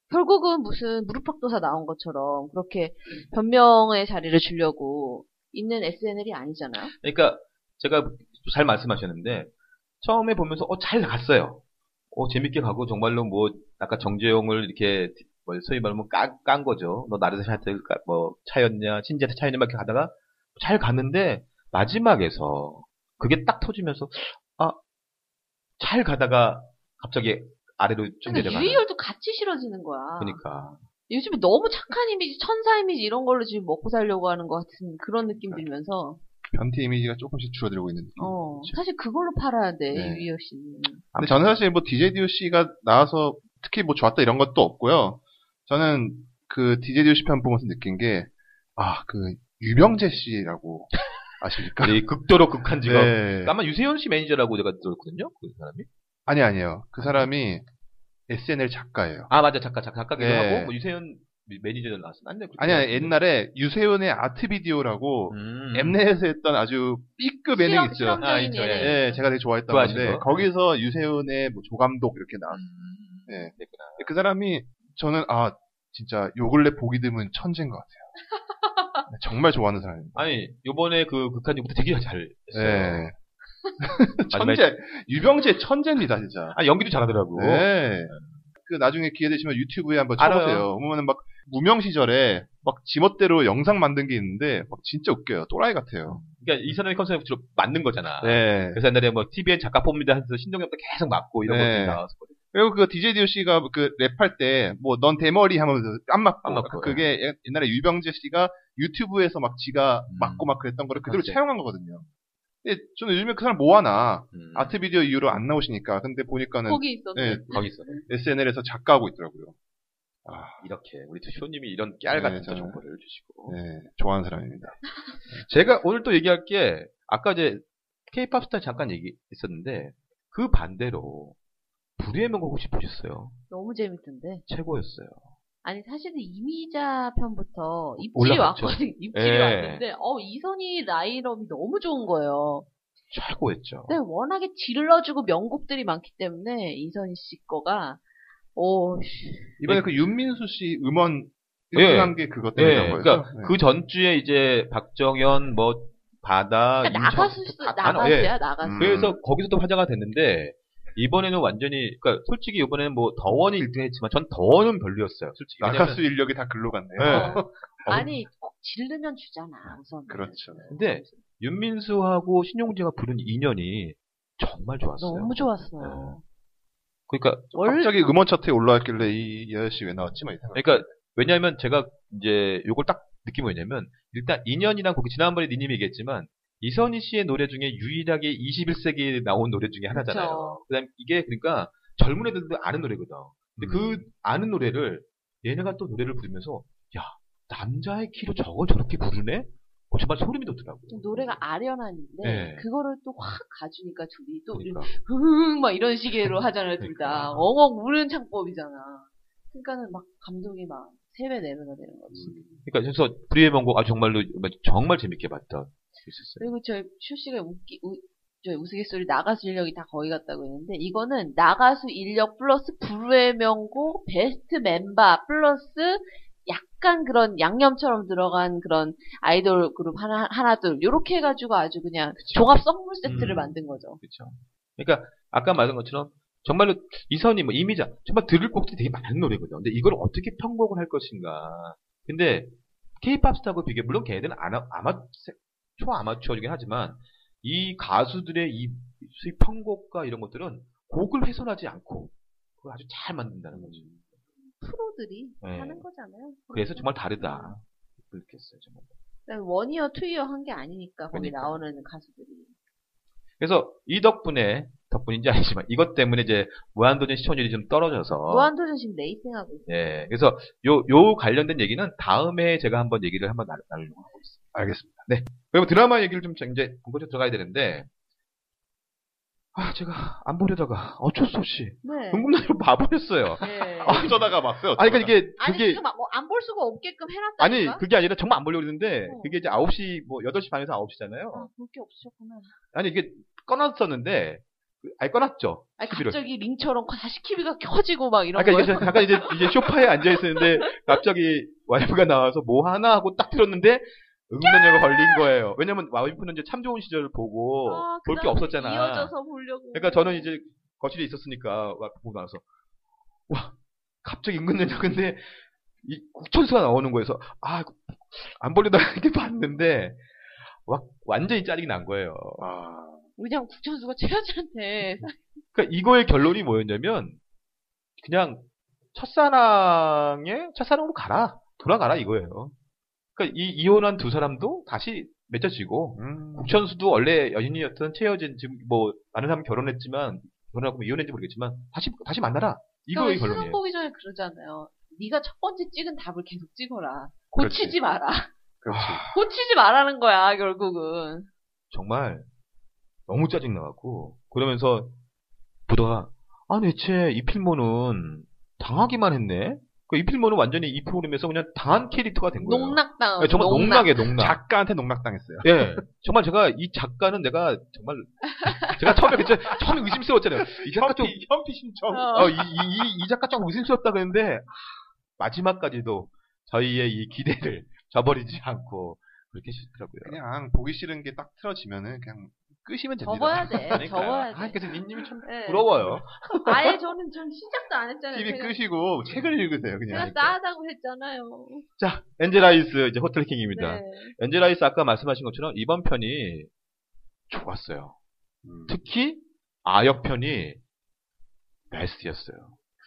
결국은 무슨 무릎팍도사 나온 것처럼 그렇게 변명의 자리를 주려고 있는 SNL이 아니잖아요. 그러니까 제가 잘 말씀하셨는데 처음에 보면서 어, 잘 나갔어요. 어, 재밌게 가고 정말로 뭐 아까 정재용을 이렇게 뭐 소위 말하면 깐, 깐 거죠. 너 나르샤한테 뭐 차였냐, 신지한테 차였냐 막 이렇게 가다가 잘 갔는데 마지막에서 그게 딱 터지면서 아 잘 가다가 갑자기 아래로 좀 근데 내려가는. 유희열도 같이 싫어지는 거야. 그러니까 요즘에 너무 착한 이미지, 천사 이미지 이런 걸로 지금 먹고 살려고 하는 것 같은 그런 느낌 들면서 변태 이미지가 조금씩 줄어들고 있는 느낌. 어, 사실 그걸로 팔아야 돼, 네. 씨는. 근데 저는 사실 뭐 DJ DOC가 나와서 특히 뭐 좋았다 이런 것도 없고요. 저는 그 DJ DOC 편 보면서 느낀 게, 아, 그, 유병재 씨라고 아십니까? 우리 극도로 극한 직업. 네. 아마 유세윤 씨 매니저라고 제가 들었거든요. 그 사람이. 아니, 아니에요. 그 사람이 SNL 작가예요. 아 맞아 작가 작가 작가기도 네. 하고 뭐 유세윤 매니저도 나왔어. 안 돼. 아니, 아니, 옛날에 유세윤의 아트 비디오라고 음. 엠넷에서 했던 아주 B급 예능 실험- 있죠. 아, 있죠. 예능. 예, 제가 되게 좋아했던 건데, 거? 거기서 유세윤의 뭐 조감독 이렇게 나왔어요. 음. 네. 됐구나. 그 사람이 저는 아 진짜 요 근래 보기 드문 천재인 것 같아요. 네, 정말 좋아하는 사람입니다. 아니 요번에 그 극한 요구도 되게 잘 했어요. 네. 마지막에- 천재 유병재 천재입니다 진짜. 아 연기도 잘하더라고. 네. 그 나중에 기회 되시면 유튜브에 한번 알아요. 쳐보세요. 보면은 막 무명 시절에 막 지멋대로 영상 만든 게 있는데 막 진짜 웃겨요. 또라이 같아요. 그러니까 이선의 컨셉을 주로 맞는 거잖아. 네. 그래서 옛날에 뭐 TVN 작가 뽑니다 해서 신동엽도 계속 맞고 이런 네. 것들이 나왔었거든. 그리고 그 DJ DOC가 그 랩할 때 뭐 넌 대머리 하면서 안 맞고, 안 맞고, 그게 예- 옛날에 유병재 씨가 유튜브에서 막 지가 음. 맞고 막 그랬던 거를 그대로 맞지. 차용한 거거든요. 근데 저는 요즘에 그 사람 뭐 하나 음. 아트 비디오 이후로 안 나오시니까 근데 보니까는 거기 있었네. 네, 거기 있어. SNL에서 작가하고 있더라고요. 아, 이렇게 우리 또 쇼님이 이런 깨알 같은 네, 정보를 주시고. 네, 좋아하는 사람입니다. 제가 오늘 또 얘기할 게 아까 이제 K-팝 스타 잠깐 얘기했었는데 그 반대로 불의의 명곡 혹시 보셨어요? 너무 재밌던데. 최고였어요. 아니 사실은 이미자 편부터 입질이 올라갔죠. 왔거든. 입질이 예. 왔는데 어 이선희 라인업이 너무 좋은 거예요. 최고였죠. 근데 워낙에 질러주고 명곡들이 많기 때문에 이선희 씨 거가 오 씨. 이번에 그 윤민수 씨 음원 예. 1등한 게 그것 때문에 예, 거예요. 그러니까 그 전주에 이제 박정현, 뭐 바다, 그러니까 나가수 나가수야 예. 나가수. 음. 그래서 거기서도 화제가 됐는데 이번에는 완전히 그러니까 솔직히 이번에는 뭐 더원이 1등했지만 전 더원은 별로였어요. 솔직히 나가수 인력이 다 글로 갔네요. 예. 어. 아니 꼭 지르면 주잖아 우선. 그렇죠. 근데 윤민수하고 신용재가 부른 인연이 정말 좋았어요. 너무 좋았어요. 그러니까 원 갑자기 음원 차트에 올라왔길래 이 아저씨 왜 나왔지? 막이 생각. 그러니까 왜냐하면 제가 이제 요걸 딱 느낀 뭐냐면 일단 인연이란 곡이 지난번에 니님이 얘기했지만 이선희 씨의 노래 중에 유일하게 21세기에 나온 노래 중에 하나잖아요. 그쵸. 그다음 이게 그러니까 젊은 애들도 아는 노래거든. 근데 그 아는 노래를 얘네가 또 노래를 부르면서 야 남자의 키로 저걸 저렇게 부르네? 어, 정말 소름이 돋더라고. 노래가 아련한데 네. 그거를 또 확 가주니까 둘이 또 그러니까. 흥, 막 이런 식으로 하잖아요, 둘 다. 그러니까. 엉엉 우는 창법이잖아. 그러니까는 막 감동이 막 세배 네 배가 되는 거지. 그러니까 그래서 불의의 명곡 아 정말로 정말 재밌게 봤던 있었어요. 그리고 저 슈씨가 웃기, 우, 저 우스갯소리 나가수 인력이 다 거기 갔다고 했는데 이거는 나가수 인력 플러스 불후의 명곡 베스트 멤버 플러스 약간 그런 양념처럼 들어간 그런 아이돌 그룹 하나 하나둘 요렇게 해가지고 아주 그냥 종합 선물 세트를 음. 만든 거죠. 그렇죠. 그러니까 아까 말한 것처럼 정말로 이선희 뭐 이미자 정말 들을 곡들이 되게 많은 노래거든요. 근데 이걸 어떻게 편곡을 할 것인가. 근데 K-팝 스타하고 비교 물론 걔네들은 아마, 아마 초아마추어이긴 하지만 이 가수들의 이 편곡과 이런 것들은 곡을 훼손하지 않고 그걸 아주 잘 만든다는 거지. 프로들이 네. 하는 거잖아요. 그래서 정말 다르다. 그렇게 했어요, 정말. 원이어 투이어 한 게 아니니까 거기 그러니까. 나오는 가수들이. 그래서 이 덕분에 덕분인지 아니지만 이것 때문에 이제 무한도전 시청률이 좀 떨어져서 무한도전 지금 레이싱하고 있어요. 예, 그래서 요, 요 관련된 얘기는 다음에 제가 한번 얘기를 한번 나- 나누려고 하고 있습니다. 알겠습니다. 네. 그리고 드라마 얘기를 좀 이제 본격적으로 들어가야 되는데, 아, 제가 안 보려다가 어쩔 수 없이 네. 궁금해서 봐버렸어요. 네. 어쩌다가 봤어요. 아니, 그러니까 이게, 아니 그게, 지금 안 볼 수가 없게끔 해놨다니까. 아니, 그게 아니라 정말 안 보려고 했는데, 어. 그게 이제 9시, 뭐, 8시 반에서 9시잖아요. 아, 볼 게 없으셨구나. 아니, 이게 꺼놨었는데, 그- 아니, 꺼놨죠. 아니 TV를. 갑자기 링처럼 다시 TV가 켜지고 막 이런 아까 거예요. 이제 잠깐 이제, 이제 쇼파에 앉아 있었는데, 갑자기 와이프가 나와서 뭐 하나 하고 딱 들었는데, 응면녀가 걸린 거예요. 왜냐면 와이프는 이제 참 좋은 시절을 보고, 아, 볼 게 없었잖아. 이어져서 보려고. 그러니까 저는 이제 거실에 있었으니까 와- 보고 나서 와 갑자기 은근연녀 근데 이 국천수가 나오는 거에서 아안 보려다 이렇게 봤는데 와 완전히 짜증이 난 거예요. 아, 그냥 국천수가 최여자한테 그러니까 이거의 결론이 뭐였냐면 그냥 첫사랑에 첫사랑으로 가라 돌아가라 이거예요. 그러니까 이 이혼한 두 사람도 다시 맺어지고 음. 국천수도 원래 여인이었던 최여진 지금 뭐 많은 사람 결혼했지만 결혼하고 뭐 이혼했는지 모르겠지만 다시 다시 만나라 이거의 그러니까 결론이에요. 수능 보기 전에 그러잖아요. 네가 첫 번째 찍은 답을 계속 찍어라. 고치지 마라. 그렇지. 고치지 말라는 거야 결국은. 정말 너무 짜증 나갖고 그러면서 보다가 아 대체 이 필모는 당하기만 했네. 그 이 필모는 완전히 이 프로그램에서 그냥 당한 캐릭터가 된 거예요. 농락당. 네, 정말 농락 에 농락. 작가한테 농락당했어요. 예, 정말 제가 이 작가는 내가 정말 제가 처음에 그때 처음에 의심스러웠잖아요. 이 작가 좀 현피 신청. 어. 어, 이, 이, 이, 이 작가 좀 의심스럽다 그랬는데 마지막까지도 저희의 이 기대를 저버리지 않고 그렇게 시더라고요. 그냥 보기 싫은 게 딱 틀어지면은 그냥 끄시면 됩니다. 접어야 돼. 그러니까요. 접어야 돼. 아, 그래서 닌님이 참 네. 부러워요. 아예 저는 전 시작도 안 했잖아요. TV 제가, 끄시고 책을 읽으세요, 그냥. 제가 싸다고 했잖아요. 자, 엔젤아이스 이제 호텔킹입니다. 네. 엔젤아이스 아까 말씀하신 것처럼 이번 편이 좋았어요. 음. 특히 아역 편이 베스트였어요.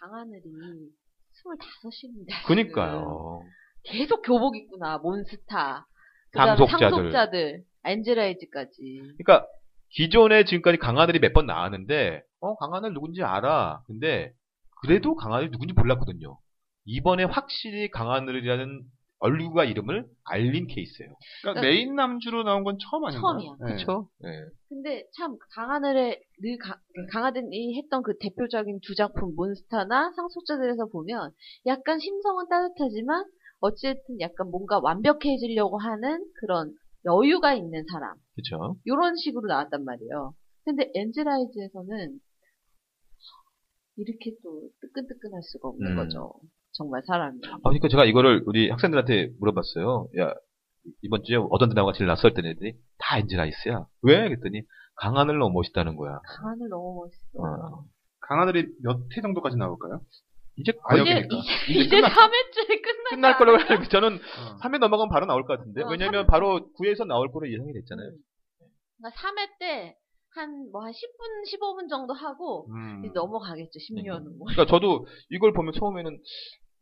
강하늘이 25입니다. 그니까요. 계속 교복 입구나. 몬스타. 상속자들. 상속자들. 엔젤라이즈까지. 그러니까 기존에 지금까지 강하늘이 몇 번 나왔는데 어 강하늘 누군지 알아. 근데 그래도 강하늘 누군지 몰랐거든요. 이번에 확실히 강하늘이라는 얼굴과 이름을 알린 케이스예요. 그러니까 메인 남주로 나온 건 처음 아닌가요? 처음이야. 네. 그렇죠? 네. 근데 참 강하늘의 늘 가- 강하늘이 했던 그 대표적인 두 작품 몬스타나 상속자들에서 보면 약간 심성은 따뜻하지만 어쨌든 약간 뭔가 완벽해지려고 하는 그런 여유가 있는 사람 그렇죠. 이런 식으로 나왔단 말이에요. 근데 엔젤아이즈에서는 이렇게 또 뜨끈뜨끈할 수가 없는 음. 거죠. 정말 사람이. 아, 그러니까 제가 이거를 우리 학생들한테 물어봤어요. 야, 이번 주에 어떤 드라마가 제일 낯설 때 애들이 다 엔젤아이스야. 왜? 그랬더니 강하늘 너무 멋있다는 거야. 강하늘 너무 멋있어. 어. 강하늘이 몇 회 정도까지 나올까요? 이제 아, 거의 이제, 여기니까. 이제, 이제 이제 끝났- 3회째 끝나. 끝날 거라고 알고 저는 어. 3회 넘어가면 바로 나올 것 같은데. 어, 왜냐면 삼- 바로 9회에서 나올 거로 예상이 됐잖아요. 그러니까 3회 때 한 뭐 한 10분 15분 정도 하고 음. 이제 넘어가겠죠. 10년은 뭐. 그러니까 저도 이걸 보면 처음에는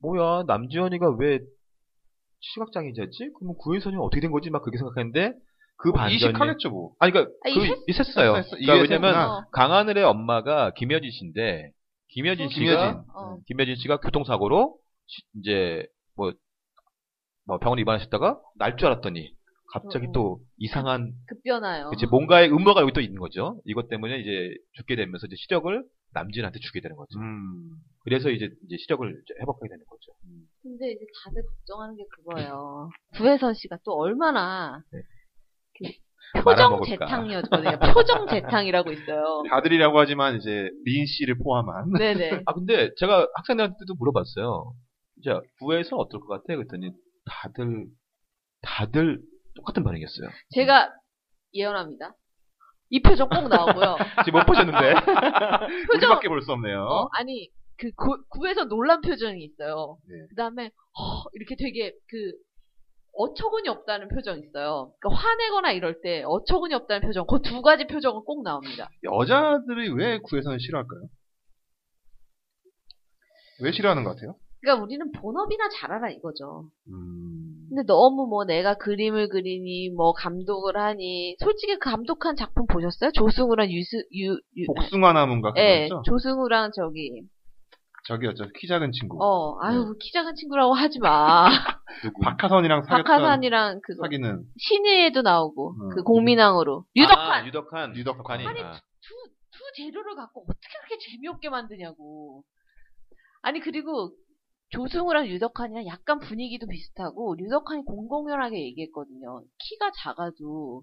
뭐야 남지현이가 왜 시각장애자지? 그러면 구혜선이 어떻게 된 거지? 막 그렇게 생각했는데 그 반전이 이식하겠죠, 뭐. 아니 그러니까 아, 그. 그러니까 이해했구나. 왜냐면 어, 강하늘의 엄마가 김여진 씨인데 김여진 어, 씨가 김여진. 어. 김여진 씨가 교통사고로 시- 이제 뭐, 뭐 병원 입원하셨다가 날 줄 알았더니 갑자기 어, 어. 또 이상한 급변하요. 이제 뭔가의 음모가 여기 또 있는 거죠. 이것 때문에 이제 죽게 되면서 이제 시력을 남진한테 주게 되는 거죠. 음. 그래서 이제, 이제 시력을 이제 회복하게 되는 거죠. 근데 이제 다들 걱정하는 게 그거예요. 구혜선 씨가 또 얼마나 네. 그 표정. 재탕이었거든요. 표정 재탕이라고 있어요. 다들이라고 하지만 이제 미인 씨를 포함한. 네네. 아 근데 제가 학생들한테도 물어봤어요. 자 구에서 어떨 것 같아? 그랬더니 다들 다들 똑같은 반응이었어요. 제가 예언합니다. 이 표정 꼭 나오고요. 지금 못 보셨는데 표정, 우리밖에 볼 수 없네요. 어, 아니, 그, 구, 구에서 놀란 표정이 있어요. 네. 그 다음에, 어, 이렇게 되게, 그, 어처구니 없다는 표정이 있어요. 그러니까 화내거나 이럴 때 어처구니 없다는 표정, 그 두 가지 표정은 꼭 나옵니다. 여자들이 왜 구에서는 싫어할까요? 왜 싫어하는 것 같아요? 그러니까 우리는 본업이나 잘하라 이거죠. 음. 근데 너무 뭐 내가 그림을 그리니, 뭐 감독을 하니, 솔직히 그 감독한 작품 보셨어요? 조승우랑 유스, 유, 유, 복숭아 나무인가 예, 그거였죠? 조승우랑 저기, 저기였죠. 키 작은 친구. 어, 아유, 키 작은 친구라고 하지 마. 누구? 박하선이랑 사귀었던 박하산이랑 그거. 사귀는 신의에도 나오고 음. 그 공민왕으로 유덕환 아, 유덕한 유덕환이. 유덕환이. 아니, 아. 두, 두 재료를 갖고 어떻게 그렇게 재미없게 만드냐고 아니 그리고 조승우랑 유덕환이랑 약간 분위기도 비슷하고 유덕환이 공공연하게 얘기했거든요 키가 작아도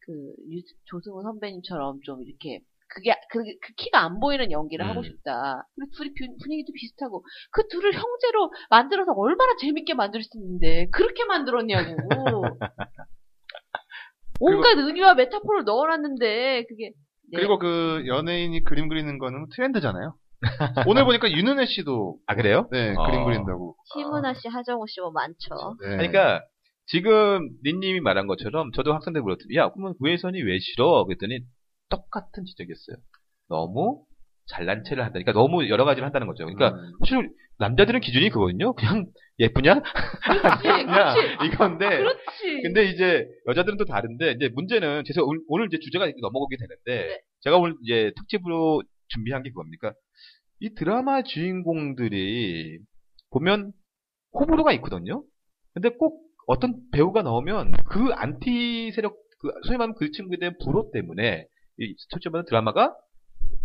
그 유- 조승우 선배님처럼 좀 이렇게 그게 그, 그 키가 안 보이는 연기를 음. 하고 싶다. 그리고 둘이 뷰- 분위기도 비슷하고 그 둘을 형제로 만들어서 얼마나 재밌게 만들 수 있는데 그렇게 만들었냐고. 온갖 은유와 메타포를 넣어놨는데 그게 네. 그리고 그 연예인이 그림 그리는 거는 트렌드잖아요. 오늘 보니까 윤은혜 씨도 아 그래요? 네 어. 그림 그린다고. 심은하 씨, 하정우 씨 뭐 많죠. 네. 그러니까 지금 닌님이 말한 것처럼 저도 학생들 물었더니 야 그러면 구혜선이 왜 싫어? 그랬더니 똑같은 지적이었어요. 너무 잘난 체를 한다니까 너무 여러 가지를 한다는 거죠. 그러니까 음. 사실 남자들은 기준이 그거거든요. 그냥 예쁘냐? 그렇지, 그냥 그렇지. 이건데 그렇지. 근데 이제 여자들은 또 다른데 이제 문제는 제가 오늘, 오늘 이제 주제가 넘어가게 되는데 네. 제가 오늘 이제 특집으로 준비한 게 그겁니까? 이 드라마 주인공들이 보면 호불호가 있거든요. 근데 꼭 어떤 배우가 나오면 그 안티 세력 그 소위 말하면 그 친구에 대한 불호 때문에 이 솔직히 말하면 드라마가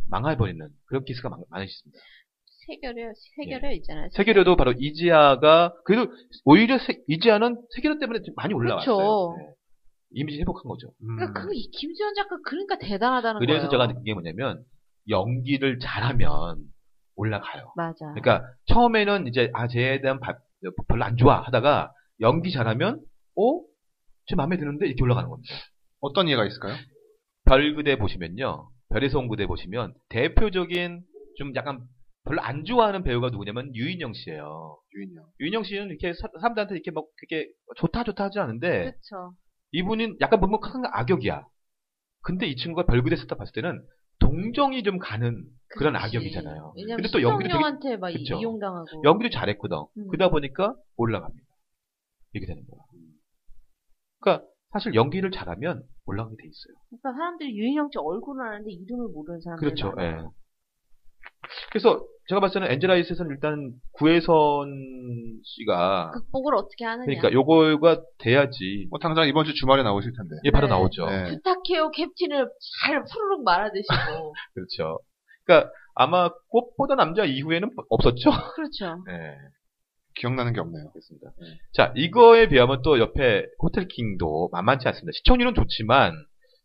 망해버리는 그런 케이스가 많, 많으십니다. 세결요, 세결요 있잖아요. 세계료도 바로 이지아가 그래도 오히려 세- 이지아는 세계료 때문에 좀 많이 올라왔어요. 그렇죠. 네. 이미지 회복한 거죠. 음. 그러니까 그 이- 김지현 작가 그러니까 대단하다는 그래서 거예요. 제가 느낀 게 뭐냐면 연기를 잘하면 올라가요. 맞아. 그러니까 처음에는 이제 아 쟤에 대한 바- 별로 안 좋아 하다가 연기 잘하면 어? 제 마음에 드는데 이렇게 올라가는 겁니다. 어떤 예가 있을까요? 별그대 보시면요. 별에서 온 그대 보시면 대표적인 좀 약간 별로 안 좋아하는 배우가 누구냐면 유인영 씨예요. 유인영. 유인영 씨는 이렇게 사- 사람들한테 이렇게 막 그렇게 좋다 좋다 하지 않은데 그렇죠. 이분은 약간 보면 큰 악역이야. 근데 이 친구가 별그대 스타 봤을 때는 동정이 좀 가는 그런. 악역이잖아요. 근데 또 연기도 되게 막 그쵸. 이용당하고. 연기도 잘했거든. 음. 그러다 보니까 올라갑니다. 이렇게 되는 거야. 그러니까 사실 연기를 잘하면 올라가게 돼 있어요. 그러니까 사람들이 유인영 씨 얼굴은 아는데 이름을 모르는 사람들이 그렇죠. 예. 그래서 제가 봤을 때는 엔젤아이스에서는 일단 구혜선 씨가 극복을 어떻게 하느냐. 그러니까 요거가 돼야지 뭐 당장 이번 주 주말에 나오실 텐데. 이게 바로 네. 나오죠. 네. 부탁해요 캡틴을 잘 푸르륵 말아드시고. 그렇죠. 그러니까 아마 꽃보다 남자 이후에는 없었죠. 그렇죠. 네. 기억나는 게 없네요. 그렇습니다. 자, 이거에 비하면 또 옆에 호텔킹도 만만치 않습니다. 시청률은 좋지만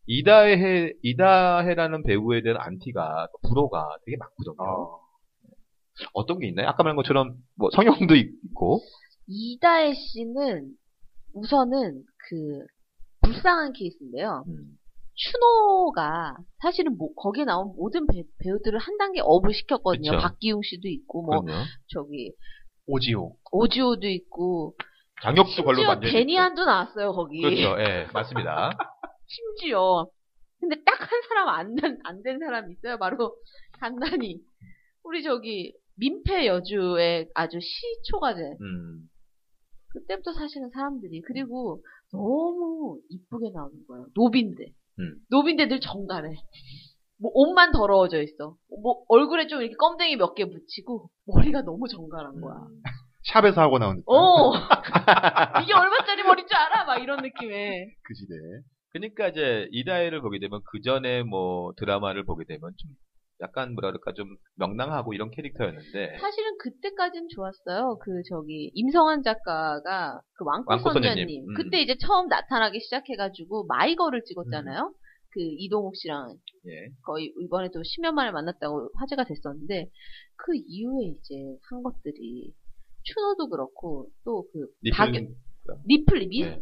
이다해 이다해라는 배우에 대한 안티가 불호가 되게 많거든요. 아, 어떤 게 있나요? 아까 말한 것처럼 뭐 성형도 있고 이다혜 씨는 우선은 그 불쌍한 케이스인데요. 음, 추노가 사실은 뭐 거기에 나온 모든 배, 우들을한 단계 업을 시켰거든요. 그쵸. 박기웅 씨도 있고 뭐 그럼요. 저기 오지오. 오지오도 있고 장혁도 걸로 심지어 완전히 데니안도 나왔어요 거기. 그렇죠. 예, 맞습니다. 심지어 근데 딱 한 사람 안된 된 사람 있어요. 바로 간단히 우리 저기 민폐 여주의 아주 시초가 된 음, 그때부터 사실은 사람들이 그리고 너무 이쁘게 나오는 거예요. 노빈데. 음. 노빈데 늘 정갈해. 뭐 옷만 더러워져 있어. 뭐 얼굴에 좀 이렇게 껌댕이 몇 개 묻히고 머리가 너무 정갈한 거야. 음. 샵에서 하고 나온 듯한 어. 이게 얼마짜리 머리인 줄 알아? 막 이런 느낌에. 그 시대에. 그러니까 이제 이다혜를 보게 되면 그 전에 뭐 드라마를 보게 되면 좀 약간 그럴까 좀 명랑하고 이런 캐릭터였는데 사실은 그때까지는 좋았어요. 그 저기 임성환 작가가 그 왕코 선녀님. 음. 그때 이제 처음 나타나기 시작해가지고 마이거를 찍었잖아요. 그 이동욱 씨랑 예. 거의 이번에 또 10년 만에 만났다고 화제가 됐었는데 그 이후에 이제 한 것들이 추노도 그렇고 또그 리플 리플리 미, 네.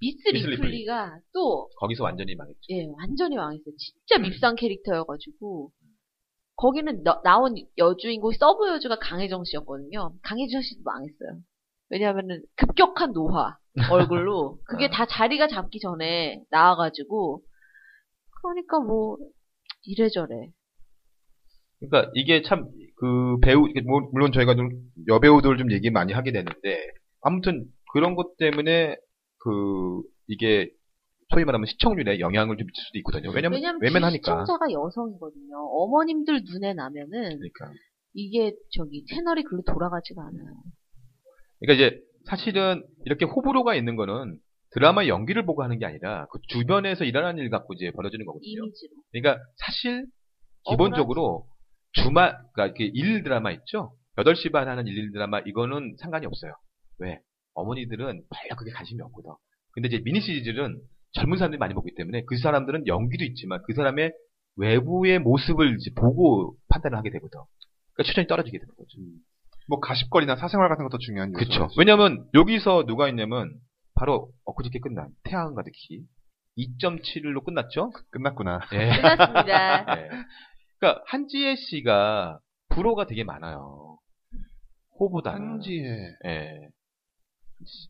미스 미스 리플리. 리플리가 또 거기서 완전히 망했죠. 예, 완전히 망했어요. 진짜 밉상 캐릭터여가지고 거기는 나, 나온 여주인공 서브 여주가 강혜정 씨였거든요. 강혜정 씨도 망했어요. 왜냐하면은 급격한 노화 얼굴로 그게 아. 다 자리가 잡기 전에 나와가지고 그러니까 뭐 이래저래 그러니까 이게 참 그 배우 뭐- 물론 저희가 좀 여배우들 좀 얘기 많이 하게 되는데 아무튼 그런 것 때문에 그 이게 소위 말하면 시청률에 영향을 좀 미칠 수도 있거든요. 왜냐면 왜냐면 외면하니까. 시청자가 여성이거든요. 어머님들 눈에 나면은 그러니까. 이게 저기 채널이 글로 돌아가지가 않아요. 그러니까 이제 사실은 이렇게 호불호가 있는 거는 드라마 연기를 보고 하는 게 아니라 그 주변에서 일어나는 일 갖고 이제 벌어지는 거거든요. 이미지로. 그러니까 사실 기본적으로 주말 그러니까 일일 드라마 있죠? 8시 반 하는 일일 드라마 이거는 상관이 없어요. 왜? 어머니들은 별로 그게 관심이 없거든. 근데 이제 미니 시리즈는 젊은 사람들이 많이 보기 때문에 그 사람들은 연기도 있지만 그 사람의 외부의 모습을 이제 보고 판단을 하게 되거든. 그러니까 추천이 떨어지게 되는 거죠. 뭐 가십거리나 사생활 같은 것도 중요한 요소. 그렇죠. 왜냐면 여기서 누가 있냐면 바로 엊그저께 끝난 태양 가득히 2.7로 끝났죠? 끝났구나. 예. 끝났습니다. 네. 그러니까 한지혜 씨가 불호가 되게 많아요. 호보다. 한지에 예.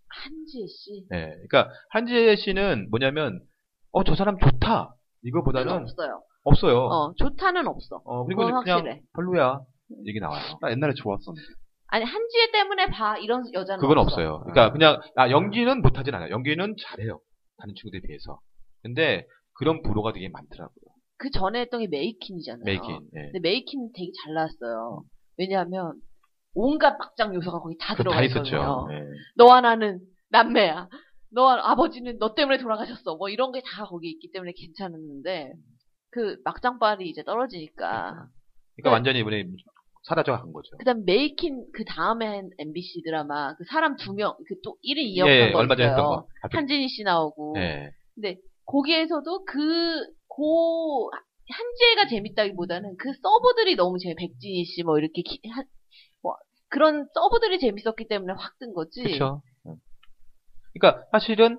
한지혜 씨. 예. 그러니까 한지혜 씨는 뭐냐면 어 저 사람 좋다. 이거보다는 없어요. 없어요. 어, 좋다는 없어. 어, 그리고 그냥 확실해. 별로야. 얘기 나와요. 나 옛날에 좋았었는데. 아니, 한지혜 때문에 봐. 이런 여자는 그건 없어. 없어요. 그러니까 그냥 아 연기는 못하진 않아요. 연기는 잘해요. 다른 친구들에 비해서. 근데 그런 불호가 되게 많더라고요. 그 전에 했던 게 메이퀸이잖아요. 메이퀸. 예. 근데 메이퀸은 되게 잘 나왔어요. 왜냐하면 온갖 막장 요소가 거기 다그 들어가 다. 있었죠. 예. 너와 나는 남매야. 너와 아버지는 너 때문에 돌아가셨어. 뭐 이런 게 다 거기 있기 때문에 괜찮았는데 그 막장빨이 이제 떨어지니까. 그러니까 완전히 이번에 사라져 간 거죠. 그다음 메이킨 그 다음에 한 MBC 드라마 그 사람 두 명 그 또 1인 2역 예, 한거 얼마 전에. 했던 거. 한진희 씨 나오고. 예. 거기에서도 그, 고, 한지혜가 재밌다기보다는 그 서브들이 너무 재밌, 백진희 씨 뭐 이렇게 기- 한, 뭐, 그런 서브들이 재밌었기 때문에 확 뜬 거지. 그렇죠. 그러니까 사실은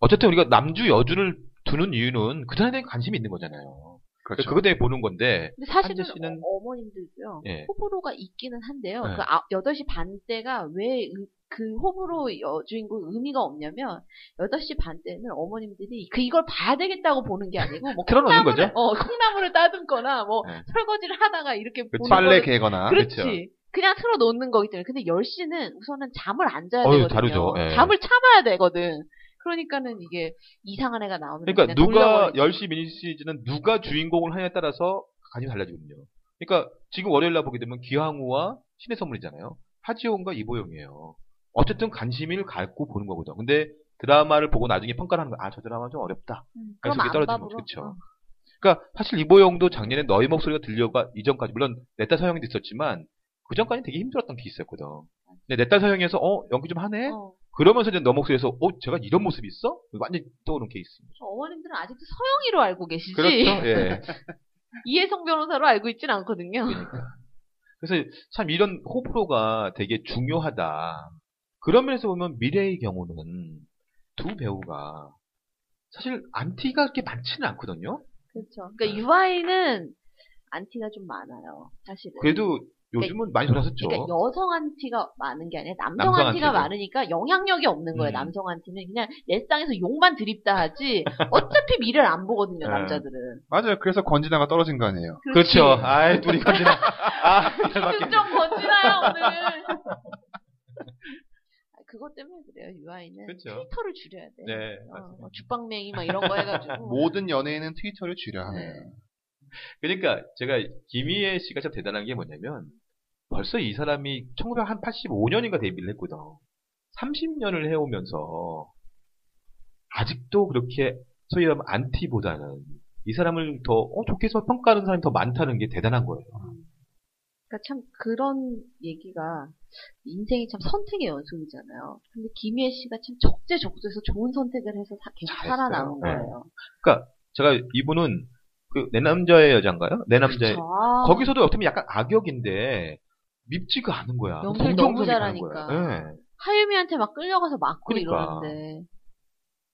어쨌든 우리가 남주 여주를 두는 이유는 그 사람에 대한 관심이 있는 거잖아요. 그렇죠. 그것 때문에 보는 건데 근데 사실은 씨는- 어, 머님들도요 예. 호불호가 있기는 한데요. 네. 그 아, 8시 반 때가 왜 그 호불호 여주인공 의미가 없냐면 8시 반 때는 어머님들이 그 이걸 봐야 되겠다고 보는 게 아니고 뭐 틀어놓는 콩나물을, 거죠? 어, 콩나물을 따듬거나 뭐 네. 설거지를 하다가 이렇게 그치. 보는 빨래 거는- 개거나. 그렇지. 그렇죠. 그냥 틀어 놓는 거기 때문에. 근데 10시는 우선은 잠을 안 자야 어휴, 되거든요. 다르죠. 예. 잠을 참아야 되거든. 그러니까는 이게 이상한 애가 나오면 그러니까 누가 돌려버리지. 10시 미니 시리즈는 누가 주인공을 하냐에 따라서 관심이 달라지거든요. 그러니까 지금 월요일 날 보게 되면 기항우와 신의 선물이잖아요. 하지원과 이보영이에요. 어쨌든 관심을 갖고 보는 거거든. 근데 드라마를 보고 나중에 평가를 하는 거야. 아, 저 드라마 좀 어렵다. 음, 그래서 이게 떨어지는? 거죠. 그쵸. 어. 그러니까 사실 이보영도 작년에 너의 목소리가 들려가 이전까지 물론 내딸 서영이도 있었지만 그 전까지 되게 힘들었던 게 있었거든. 근데 내 딸 서영이에서 어 연기 좀 하네. 어. 그러면서 이제 너 목소리에서 어 제가 이런 모습이 있어? 완전 떠오르는 케이스입니다. 어머님들은 아직도 서영이로 알고 계시지. 그렇죠. 예. 이혜성 변호사로 알고 있진 않거든요. 그러니까. 그래서 참 이런 호불호가 되게 중요하다. 그런 면에서 보면 미래의 경우는 두 배우가 사실 안티가 그렇게 많지는 않거든요. 그렇죠. 그러니까 유아인은 안티가 좀 많아요. 사실은. 그래도 요즘은 많이 돌아섰죠. 그러니까 여성 안티가 많은 게 아니라 남성, 남성 안티가. 많으니까 영향력이 없는 거예요. 음. 남성 안티는 그냥 내 땅에서 욕만 드립다 하지 어차피 미래를 안 보거든요. 네. 남자들은. 맞아요. 그래서 권진아가 떨어진 거 아니에요. 그렇지. 그렇죠. 아이, 둘이 건지나. 아. 좀 건지나요 오늘. 아, 그것 때문에 그래요. 유아인은 그렇죠. 트위터를 줄여야 돼. 네, 어, 죽방맹이 막 이런 거 해가지고. 모든 연예인은 트위터를 줄여 하네요. 네. 그러니까 제가 김희애 씨가 참 대단한 게 뭐냐면 벌써 이 사람이 1985년인가 데뷔를 했거든. 30년을 해오면서 아직도 그렇게 소위 말하면 안티보다는 이 사람을 더 어, 좋게 해서 평가하는 사람이 더 많다는 게 대단한 거예요. 그러니까 참 그런 얘기가 인생이 참 선택의 연속이잖아요. 근데 김희애 씨가 참 적재적소에서 좋은 선택을 해서 사- 계속 잘했어요. 살아남은 네. 거예요. 그러니까 제가 이분은 그 내 남자의 여자인가요? 내 남자의 그쵸. 아, 거기서도 어떻게 보면 약간 악역인데 밉지가 않은 거야. 연기를 너무 잘하니까. 예. 하유미한테 막 끌려가서 맞고 그러니까. 이러는데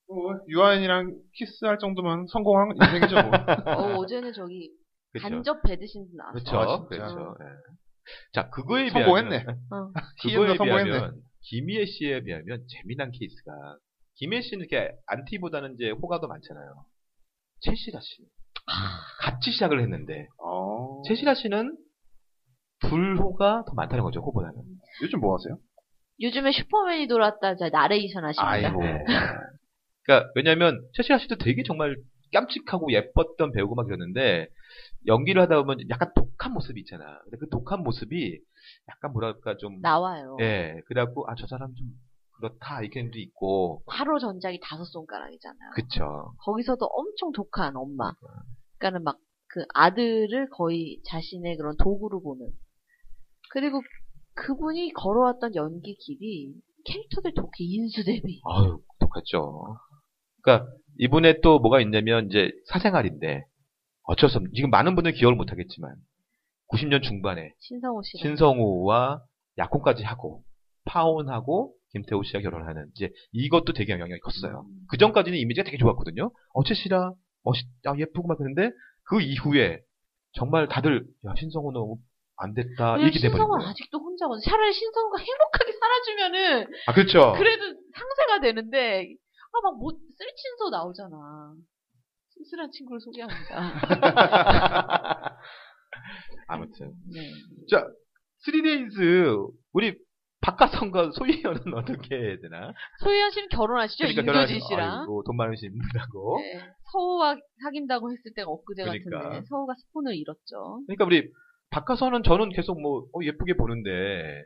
뭐, 유아인이랑 키스할 정도면 성공한 인생이죠. 뭐. 어, 어제는 저기 그쵸. 간접 배드신도 나왔어. 그렇죠. 아. 그렇죠. 예. 자, 그거에 성공했네. 비하면 어. TM도 그거에 성공했네. 비하면 김희애 씨에 비하면 재미난 케이스가 김희애 씨는 이렇게 안티보다는 이제 호가 더 많잖아요. 최시라 씨. 같이 시작을 했는데 어. 최시라 씨는 불호가 더 많다는 거죠, 호보다는. 요즘 뭐 하세요? 요즘에 슈퍼맨이 돌았다 자 나레이션 하십니다. 아이고. 네. 그러니까 왜냐하면 최시라 씨도 되게 정말 깜찍하고 예뻤던 배우고 막 이러는데 연기를 하다 보면 약간 독한 모습이 있잖아. 근데 그 독한 모습이 약간 뭐랄까 좀 나와요. 예, 그래갖고 아 저 사람 좀 그렇다 이렇게도 있고 화로 전작이 다섯 손가락이잖아요. 그쵸. 거기서도 엄청 독한 엄마. 그러니까는 막 그 아들을 거의 자신의 그런 도구로 보는. 그리고 그분이 걸어왔던 연기 길이 캐릭터들 독해 인수 대비. 아유 독하죠. 그러니까 이분의 또 뭐가 있냐면 이제 사생활인데 어쩔 수 없는 지금 많은 분들 기억을 못 하겠지만 90년 중반에 신성호 씨. 신성우와 약혼까지 하고 파혼하고 김태우 씨와 결혼하는 이제 이것도 되게 영향이 컸어요. 그 전까지는 이미지가 되게 좋았거든요. 어째 씨라 멋있, 아, 예쁘고 막 그랬는데 그 이후에 정말 다들 야 신성우 너무 안 됐다 이렇게 돼버린 신성은 거예요. 아직도 혼자거든. 차라리 신성우가 행복하게 살아주면은 아 그렇죠. 그래도 상세가 되는데 아막뭐 쓸친소 나오잖아. 쓸쓸한 친구를 소개합니다. 아무튼 네. 자 3days 우리 박가성과 소희연은 어떻게 해야 되나? 소희연 씨는 결혼하시죠? 그러니까 결혼하시- 씨랑. 아이고, 돈 많으신 분하고. 네. 서우와 사귄다고 했을 때가 엊그제 그러니까. 같은데 서우가 스폰을 잃었죠. 그러니까 우리 박가선은 저는 계속 뭐 어, 예쁘게 보는데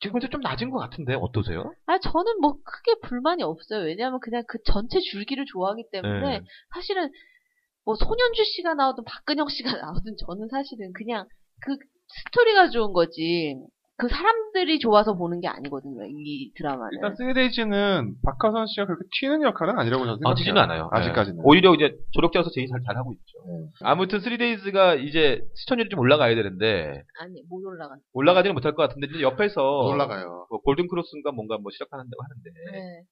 지금 근데 좀 낮은 것 같은데 어떠세요? 아 저는 뭐 크게 불만이 없어요. 왜냐하면 그냥 그 전체 줄기를 좋아하기 때문에 네. 사실은 뭐 손현주 씨가 나오든 박근형 씨가 나오든 저는 사실은 그냥 그 스토리가 좋은 거지. 그 사람들이 좋아서 보는 게 아니거든요. 이 드라마는. 일단 쓰리데이즈는 박하선 씨가 그렇게 튀는 역할은 아니라고 저는 생각해요. 아, 튀지는 않아요. 아직까지는. 네. 오히려 이제 조력자로서 되게 잘, 잘 하고 있죠. 네. 아무튼 3days가 이제 시청률이 좀 올라가야 되는데 아니 못 올라가. 올라가지는 못할 것 같은데 이제 옆에서 올라가요. 뭐 골든 크로스인가 뭔가 뭐 시작한다고 하는데 네.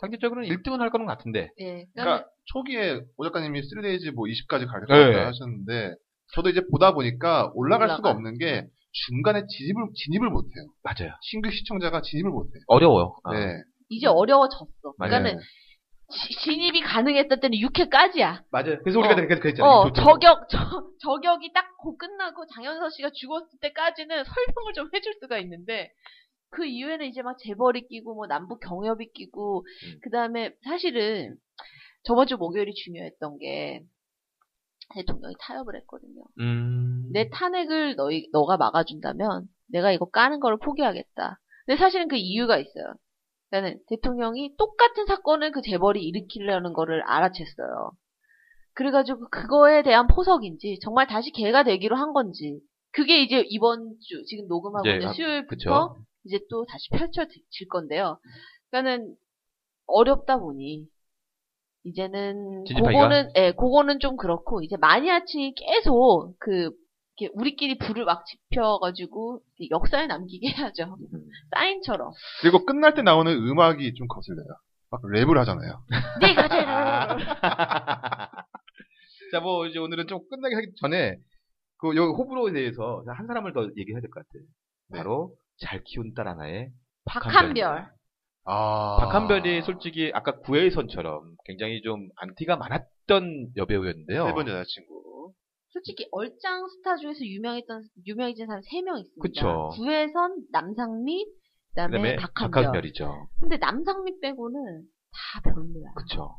상대적으로는 1등은 할 거는 같은데. 예. 그러니까 그러니까 초기에 오 작가님이 3days 뭐 20까지 갈것 네. 같다 하셨는데 저도 이제 보다 보니까 올라갈 올라가. 수가 없는 게 중간에 진입을 진입을 못해요. 맞아요. 신규 시청자가 진입을 못해요. 어려워요. 아, 네. 이제 어려워졌어. 맞아요. 그러니까는 지- 진입이 가능했던 때는 6회까지야. 맞아요. 그래서 우리가 어. 계속 그랬잖아요. 어. 저격, 저, 저격이 딱 고 끝나고 장현서 씨가 죽었을 때까지는 설명을 좀 해줄 수가 있는데, 그 이후에는 이제 막 재벌이 끼고, 뭐 남북 경협이 끼고, 음. 그 다음에 사실은 저번 주 목요일이 중요했던 게, 대통령이 타협을 했거든요. 음. 내 탄핵을 너희, 너가 막아준다면, 내가 이거 까는 거를 포기하겠다. 근데 사실은 그 이유가 있어요. 그러니까 대통령이 똑같은 사건을 그 재벌이 일으키려는 거를 알아챘어요. 그래가지고 그거에 대한 포석인지 정말 다시 개가 되기로 한 건지 그게 이제 이번 주 지금 녹음하고 이제 있는 아, 수요일부터 그쵸. 이제 또 다시 펼쳐질 건데요. 그러니까는 어렵다 보니 이제는? 그거는 예, 그거는 좀 그렇고 이제 마니아층이 계속 그 이렇게 우리끼리 불을 막 지펴가지고 역사에 남기게 해야죠. 음. 사인처럼. 그리고 끝날 때 나오는 음악이 좀 거슬려요. 막 랩을 하잖아요. 내가 제를 자, 뭐, 이제 오늘은 좀 끝나기 하기 전에, 그, 요 호불호에 대해서 한 사람을 더 얘기해야 될 것 같아요. 네. 바로, 잘 키운 딸 하나의 박한별. 아. 박한별이 솔직히 아까 구혜선처럼 굉장히 좀 안티가 많았던 여배우였는데요. 세번 여자친구. 솔직히 얼짱 스타 중에서 유명했던 유명해진 사람 3명 있습니다. 그쵸. 구혜선, 남상미, 그다음에, 그다음에 박한별. 박한별이죠. 근데 남상미 빼고는 다 별로야. 그쵸.